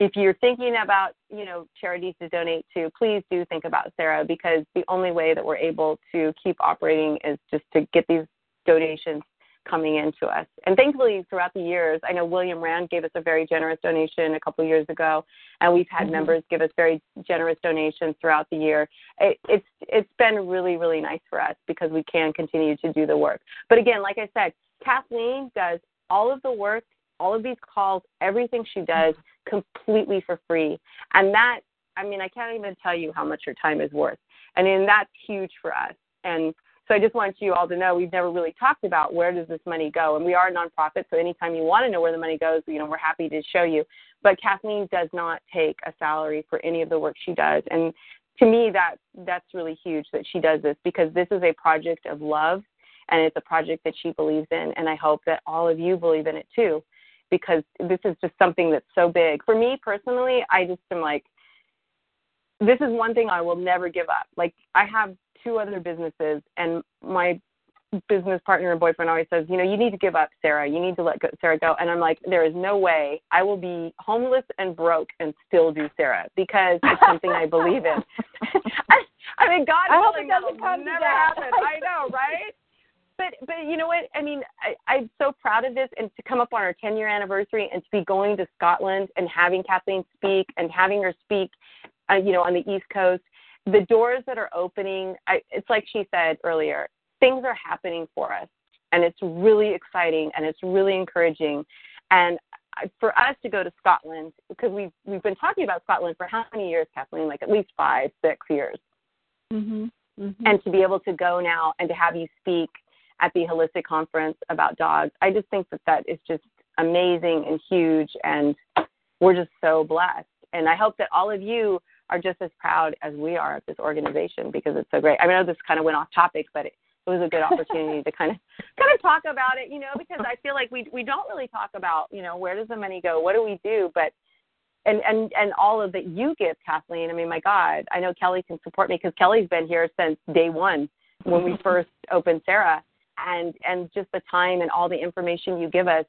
if you're thinking about you know charities to donate to please do think about SARA because the only way that we're able to keep operating is just to get these donations coming into us. And thankfully throughout the years i know william rand gave us a very generous donation a couple of years ago and we've had Mhm. members give us very generous donations throughout the year. It, it's it's been really really nice for us because we can continue to do the work. But again like i said kathleen does all of the work all of these calls, everything she does completely for free. And that, I mean, I can't even tell you how much her time is worth. I mean, that's huge for us. And so I just want you all to know we've never really talked about where does this money go. And we are a nonprofit, so anytime you want to know where the money goes, you know, we're happy to show you. But Kathleen does not take a salary for any of the work she does. And to me that that's really huge that she does this because this is a project of love and it's a project that she believes in and I hope that all of you believe in it too because this is just something that's so big. For me personally, I just am like this is one thing I will never give up. Like I have two other businesses, and my business partner and boyfriend always says, you know, you need to give up SARA. You need to let go, SARA go. And I'm like, there is no way I will be homeless and broke and still do SARA because it's something I believe in. I, I mean, God I hope willing, it doesn't come to never happen. I know, right? But but you know what? I mean, I, I'm so proud of this, and to come up on our 10 year anniversary, and to be going to Scotland and having Kathleen speak, and having her speak, uh, you know, on the East Coast. The doors that are opening, I, it's like she said earlier, things are happening for us, and it's really exciting and it's really encouraging. And for us to go to Scotland, because we've we've been talking about Scotland for how many years, Kathleen? Like at least five, six years Mhm. Mhm. and to be able to go now and to have you speak at the holistic conference about dogs. I just think that that is just amazing and huge and we're just so blessed. And i hope that all of you are just as proud as we are of this organization because it's so great. I mean, I know this kind of went off topic but it, it was a good opportunity to kind of kind of talk about it you know because i feel like we we don't really talk about you know where does the money go? What do we do? But and and and all of that you give kathleen i mean my god i know kelly can support me because kelly's been here since day one when we mm-hmm. first opened SARA and and just the time and all the information you give us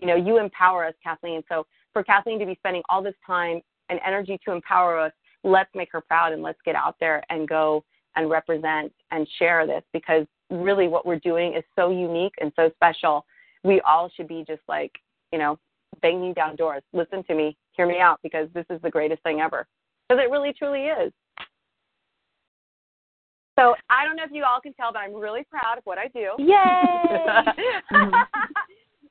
you know you empower us kathleen. So for kathleen to be spending all this time and energy to empower us let's make her proud and let's get out there and go and represent and share this because really what we're doing is so unique and so special. We all should be just like you know banging down doors. Listen to me hear me out because this is the greatest thing ever. Because it really truly is so I don't know if you all can tell, but I'm really proud of what I do. Yay!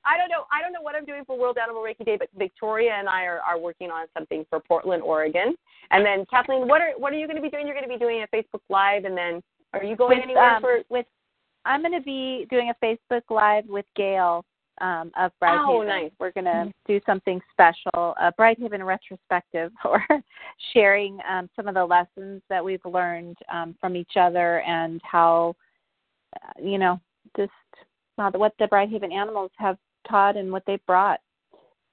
I don't know. I don't know what I'm doing for World Animal Reiki Day, but Victoria and I are, are working on something for Portland, Oregon. And then Kathleen, what are what are you going to be doing? You're going to be doing a Facebook Live, and then are you going with, anywhere um, for? with I'm going to be doing a Facebook Live with Gail um, of Brighthaven. Oh, nice. We're going to do something special, a Brighthaven retrospective, or sharing um, some of the lessons that we've learned um, from each other and how, uh, you know, just uh, what the Brighthaven animals have taught and what they've brought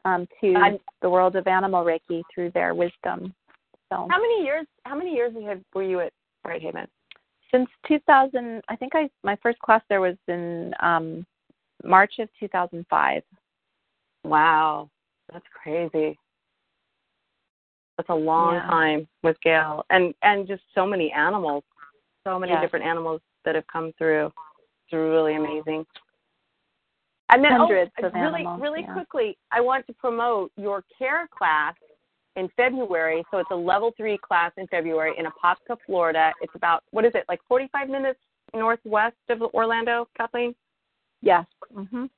um, to the world of animal Reiki through their wisdom. So How many years? How many years have, were you at Brighthaven? since 2000 i think i my first class there was in um march of 2005 Wow, that's crazy. That's a long Yeah. time with Gail, and and just so many animals, so many Yes. different animals that have come through. It's really amazing. And then, oh, Hundreds oh, of really, animals, really yeah. quickly, I want to promote your care class in February. So it's a level three class in February in Apopka, Florida. It's about what is it, like 45 minutes northwest of Orlando, Kathleen? Yes mhm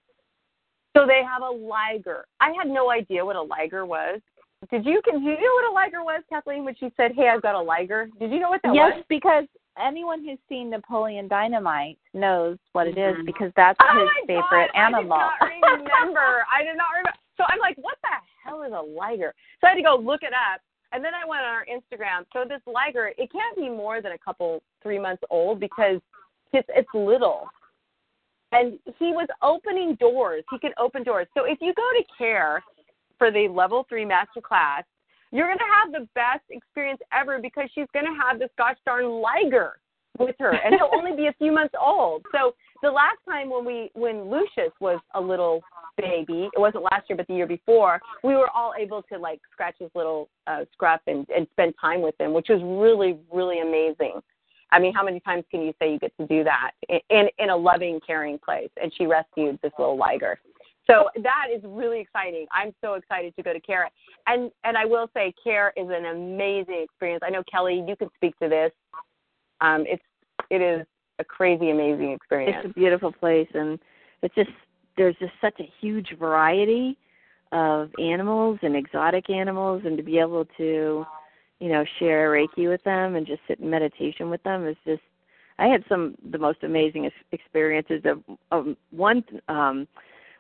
So they have a liger. I had no idea what a liger was. Did you? Can you know what a liger was, Kathleen? When she said, "Hey, I've got a liger," did you know what that yes was? because anyone who's seen napoleon dynamite knows what it is Mhm. because that's Oh his my favorite God, animal I did not remember. I did not remember. So I'm like, what the hell is a liger? So I had to go look it up. And then I went on our Instagram. So this liger, it can't be more than a couple, three months old because it's, it's little. And he was opening doors. He could open doors. So if you go to CARE for the level three master class, you're going to have the best experience ever because she's going to have this gosh darn liger with her, and he'll only be a few months old. So the last time when we when Lucius was a little baby, it wasn't last year but the year before, we were all able to like scratch his little uh, scruff and and spend time with him, which was really really amazing. I mean, how many times can you say you get to do that in in, a loving, caring place? And she rescued this little liger. So that is really exciting. I'm so excited to go to CARE. And and I will say CARE is an amazing experience. I know Kelly, you can speak to this. Um, it's it is a crazy, amazing experience. It's a beautiful place, and it's just there's just such a huge variety of animals and exotic animals, and to be able to, you know, share Reiki with them and just sit in meditation with them is just. I had some the most amazing ex- experiences. Of, of one um,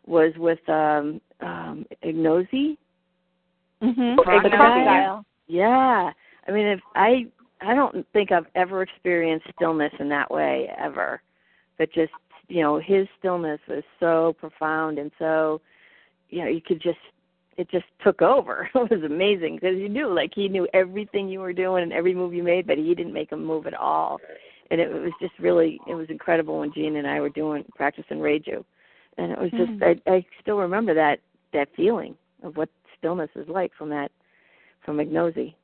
was with um, um, Ignosi. mhm Crocodile. the crocodile Yeah, I mean, if I I don't think I've ever experienced stillness in that way ever, but just you know, his stillness was so profound and so, you know, you could just it just took over. It was amazing because you knew, like he knew everything you were doing and every move you made, but he didn't make a move at all. And it was just really, it was incredible when Gene and I were doing practicing Reiju, and it was just, Mm. I, I still remember that that feeling of what stillness is like from that, from Ignosi.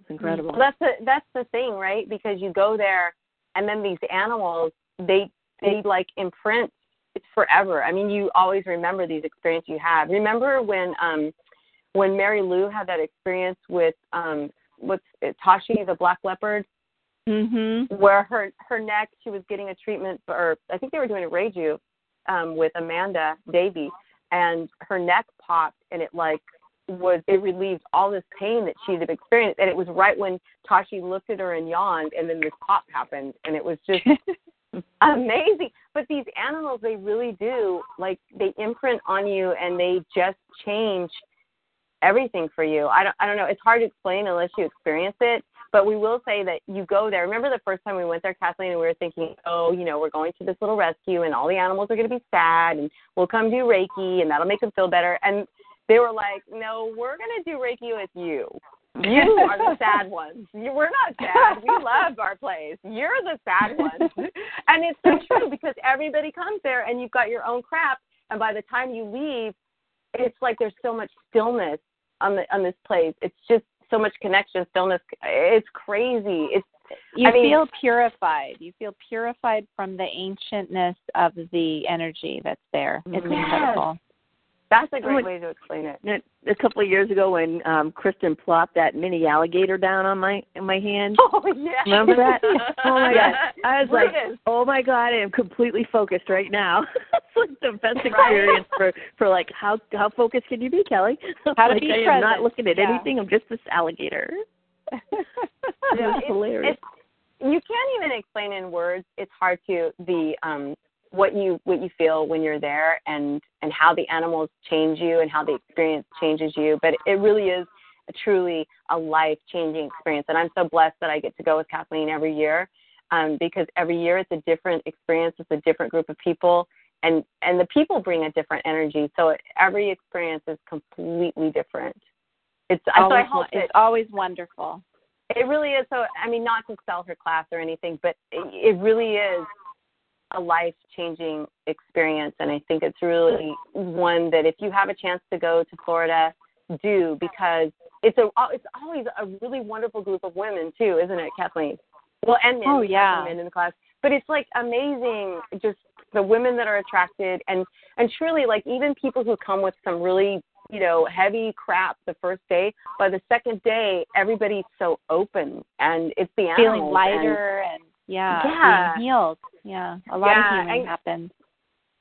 It's incredible. Well, that's the that's the thing, right? Because you go there, and then these animals, they they like imprint. It's forever. I mean, you always remember these experiences you have. Remember when um when Mary Lou had that experience with um what's it, Tashi the black leopard, Mhm. where her her neck she was getting a treatment for or I think they were doing a Reiju um with Amanda Davy and her neck popped and it like was it relieved all this pain that she'd have experienced and it was right when Tashi looked at her and yawned and then this pop happened and it was just amazing. But these animals they really do like they imprint on you and they just change everything for you. I don't I don't know. It's hard to explain unless you experience it. But we will say that you go there. Remember the first time we went there, Kathleen, and we were thinking, oh, you know, we're going to this little rescue, and all the animals are going to be sad, and we'll come do Reiki, and that'll make them feel better. And they were like, no, we're going to do Reiki with you. You are the sad ones. You, we're not sad. We love our place. You're the sad ones. And it's so true because everybody comes there, and you've got your own crap. And by the time you leave, it's like there's so much stillness on the on this place. It's just so much connection, stillness. It's crazy. It's You I mean, feel purified. You feel purified from the ancientness of the energy that's there. It's Yes. incredible. That's a great Like- way to explain it. A- couple of years ago, when um Kristen plopped that mini alligator down on my in my hand, Oh yeah. remember that? Oh my god! I was like, oh my god, I am completely focused right now. it's like the best experience for for like how how focused can you be, Kelly? How to like, be I am present. not looking at Yeah. anything. I'm just this alligator. It Yeah, was it's- hilarious. it's- you can't even explain in words. It's hard to the um what you what you feel when you're there and and how the animals change you and how the experience changes you. But it really is a, truly a life changing experience. And I'm so blessed that I get to go with Kathleen every year um, because every year it's a different experience. It's a different group of people. And, and the people bring a different energy, so it, every experience is completely different. It's so always, hope it's always wonderful. it really is. So, I mean, not to sell her class or anything, but it, it really is a life changing experience. And I think it's really one that if you have a chance to go to Florida, do because it's a it's always a really wonderful group of women too, isn't it, Kathleen? Well, and men. Oh, yeah. men in the class, but it's like amazing, just the women that are attracted, and and truly, like even people who come with some really you know heavy crap the first day, by the second day, everybody's so open, and it's the animals Feeling and- lighter and, yeah, Yeah. being healed. Yeah, a lot Yeah, of healing happens.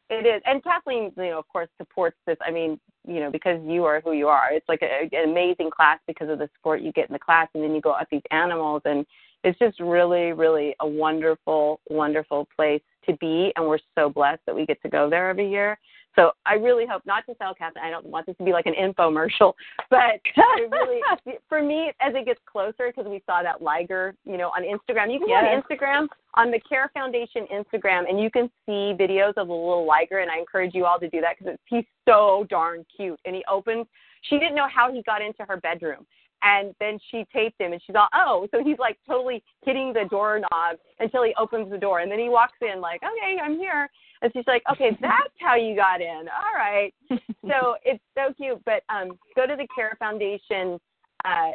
It is, and Kathleen, you know, of course, supports this. I mean, you know, because you are who you are, it's like a, an amazing class because of the support you get in the class, and then you go out these animals, and it's just really, really a wonderful, wonderful place to be, and we're so blessed that we get to go there every year. So I really hope not to sell Kathleen. I don't want this to be like an infomercial, but really, for me, as it gets closer, because we saw that Liger, you know, on Instagram. You can Yes. go on Instagram on the Care Foundation Instagram, and you can see videos of the little Liger, and I encourage you all to do that because he's so darn cute. And he opens. She didn't know how he got into her bedroom, and then she taped him, and she thought, oh, so he's like totally hitting the doorknob until he opens the door, and then he walks in like, okay, I'm here, and she's like, okay, that's how you got in. All right. so it's so cute. But um, go to the Care Foundation uh,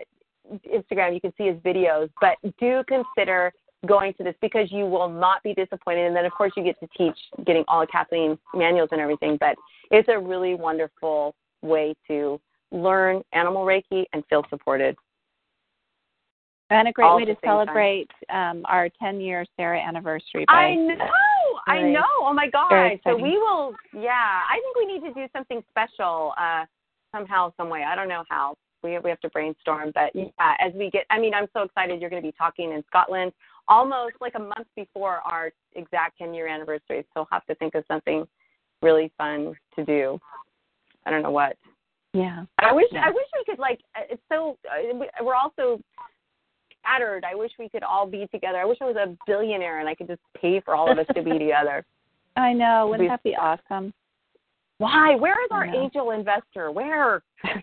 Instagram. You can see his videos. But do consider going to this because you will not be disappointed. And then, of course, you get to teach getting all of Kathleen's manuals and everything. But it's a really wonderful way to learn animal Reiki and feel supported. And a great all way to celebrate um, our 10 year SARA anniversary. By, I know. I know. Oh my God. So we will. Yeah, I think we need to do something special uh, somehow, some way. I don't know how. We we have to brainstorm. But yeah, as we get, I mean, I'm so excited. You're going to be talking in Scotland almost like a month before our exact 10 year anniversary. So we'll have to think of something really fun to do. I don't know what. Yeah. I wish Yeah. I wish we could like uh, it's so uh, we- we're all so scattered. I wish we could all be together. I wish I was a billionaire and I could just pay for all of us to be together. I know. It'd Wouldn't be- that be awesome? Why? Where is our angel investor? Where?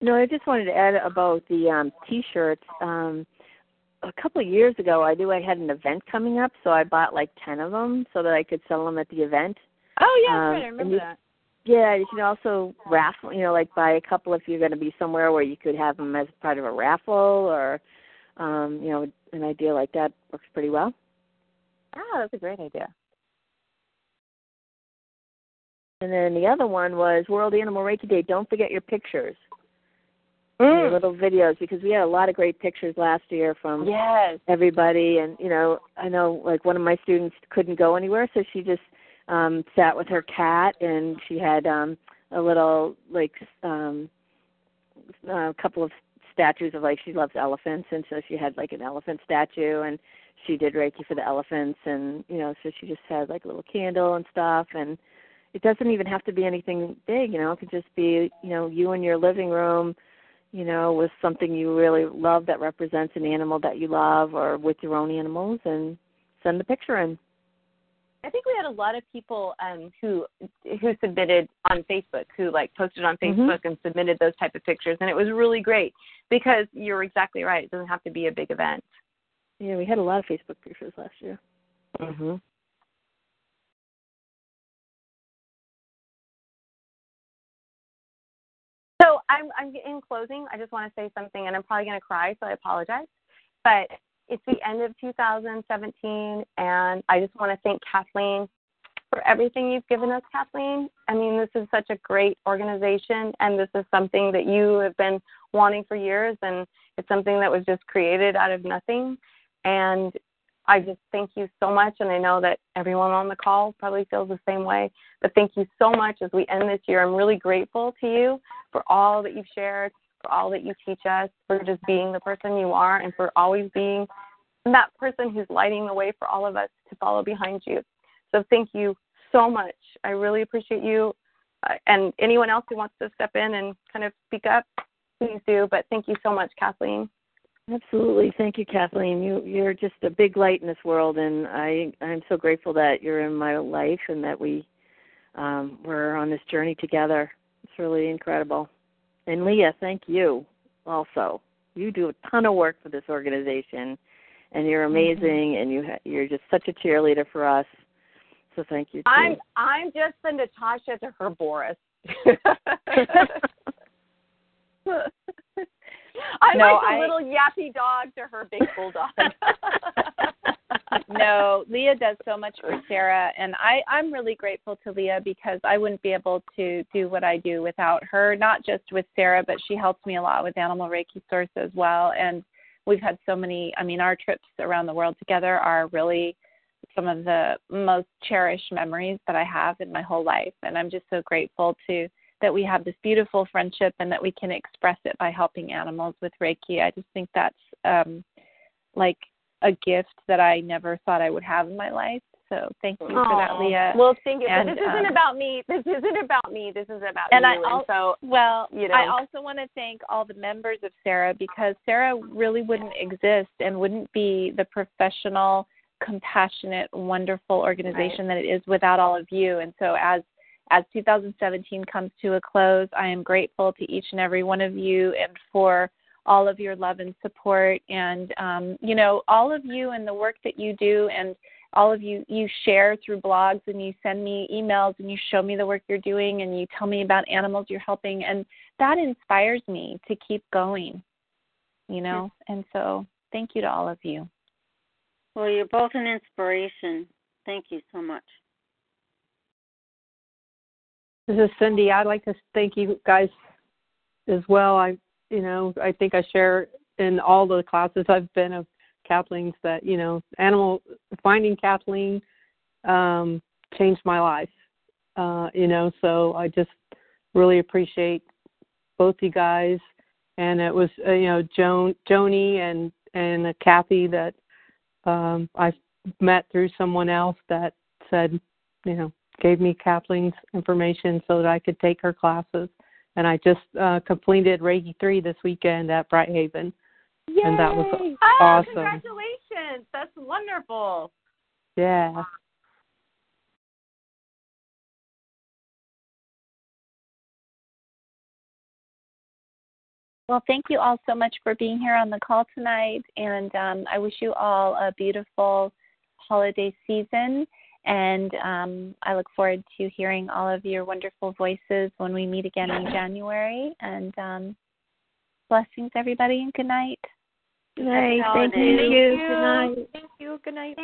No, I just wanted to add about the um, t-shirts. Um, a couple of years ago, I knew I had an event coming up, so I bought like ten of them so that I could sell them at the event. Oh yeah, Um, right. I remember you- that. Yeah, you can also raffle. You know, like buy a couple if you're going to be somewhere where you could have them as part of a raffle, or um, you know, an idea like that works pretty well. Ah, that's a great idea. And then the other one was World Animal Reiki Day. Don't forget your pictures, your little videos, because we had a lot of great pictures last year from Yes. everybody. And you know, I know like one of my students couldn't go anywhere, so she just um sat with her cat, and she had um a little like um a couple of statues of like she loves elephants, and so she had like an elephant statue, and she did Reiki for the elephants, and you know, so she just had like a little candle and stuff, and it doesn't even have to be anything big, you know, it could just be, you know, you in your living room, you know, with something you really love that represents an animal that you love or with your own animals and send the picture in. I think we had a lot of people um, who who submitted on Facebook, who like posted on Mhm. Facebook and submitted those type of pictures, and it was really great because you're exactly right. It doesn't have to be a big event. Yeah, we had a lot of Facebook pictures last year. Mm-hmm. So I'm, I'm in closing. I just want to say something, and I'm probably going to cry, so I apologize. But it's the end of 2017, and I just want to thank Kathleen for everything you've given us, Kathleen. I mean, this is such a great organization, and this is something that you have been wanting for years, and it's something that was just created out of nothing. And I just thank you so much, and I know that everyone on the call probably feels the same way. But thank you so much as we end this year. I'm really grateful to you for all that you've shared, for all that you teach us, for just being the person you are, and for always being that person who's lighting the way for all of us to follow behind you. So thank you so much. I really appreciate you. Uh, and anyone else who wants to step in and kind of speak up, please do. But thank you so much, Kathleen. Absolutely. Thank you, Kathleen. You you're just a big light in this world and I I'm so grateful that you're in my life and that we um we're on this journey together. It's really incredible. And Leah, thank you also. You do a ton of work for this organization and you're amazing and you ha- you're just such a cheerleader for us. So thank you. Too. I'm I'm just the Natasha to her Boris. I'm No, like the little yappy dog to her big bulldog. no, Leah does so much for SARA, and I I'm really grateful to Leah because I wouldn't be able to do what I do without her. Not just with SARA, but she helps me a lot with Animal Reiki Source as well. And we've had so many. I mean, our trips around the world together are really some of the most cherished memories that I have in my whole life, and I'm just so grateful to that we have this beautiful friendship and that we can express it by helping animals with Reiki. I just think that's um like a gift that I never thought I would have in my life. So thank you for that, Leah. Well, thank you. And, this isn't um, about me. This isn't about me. This is about and you. I and al- so well, you know. I also want to thank all the members of SARA because SARA really wouldn't exist and wouldn't be the professional, compassionate, wonderful organization that it is without all of you. And so as as 2017 comes to a close, I am grateful to each and every one of you and for all of your love and support and um, you know all of you and the work that you do and all of you you share through blogs and you send me emails and you show me the work you're doing and you tell me about animals you're helping and that inspires me to keep going you know and so thank you to all of you Well, you're both an inspiration. Thank you so much. This is Cindy. I'd like to thank you guys as well. I, you know, I think I share in all the classes I've been of Kathleen's that you know, animal finding Kathleen um, changed my life. Uh, you know, so I just really appreciate both you guys. And it was uh, you know Joan, Joni, and and uh, Kathy that um, I met through someone else that said, you know, gave me Kathleen's information so that I could take her classes. And I just uh, completed Reiki 3 this weekend at Brighthaven. And that was Oh, awesome. congratulations. Congratulations. That's wonderful. Yeah. Well, thank you all so much for being here on the call tonight, and um, I wish you all a beautiful holiday season. And um, I look forward to hearing all of your wonderful voices when we meet again in January. And um, blessings, everybody, and good night. Good night. Thank Thank you. you. Good night. Thank you. Good night.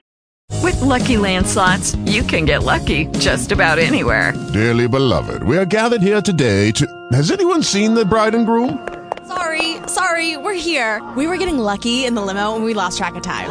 With Lucky Land slots, you can get lucky just about anywhere. Dearly beloved, we are gathered here today to. Has anyone seen the bride and groom? Sorry, sorry, we're here. We were getting lucky in the limo and we lost track of time.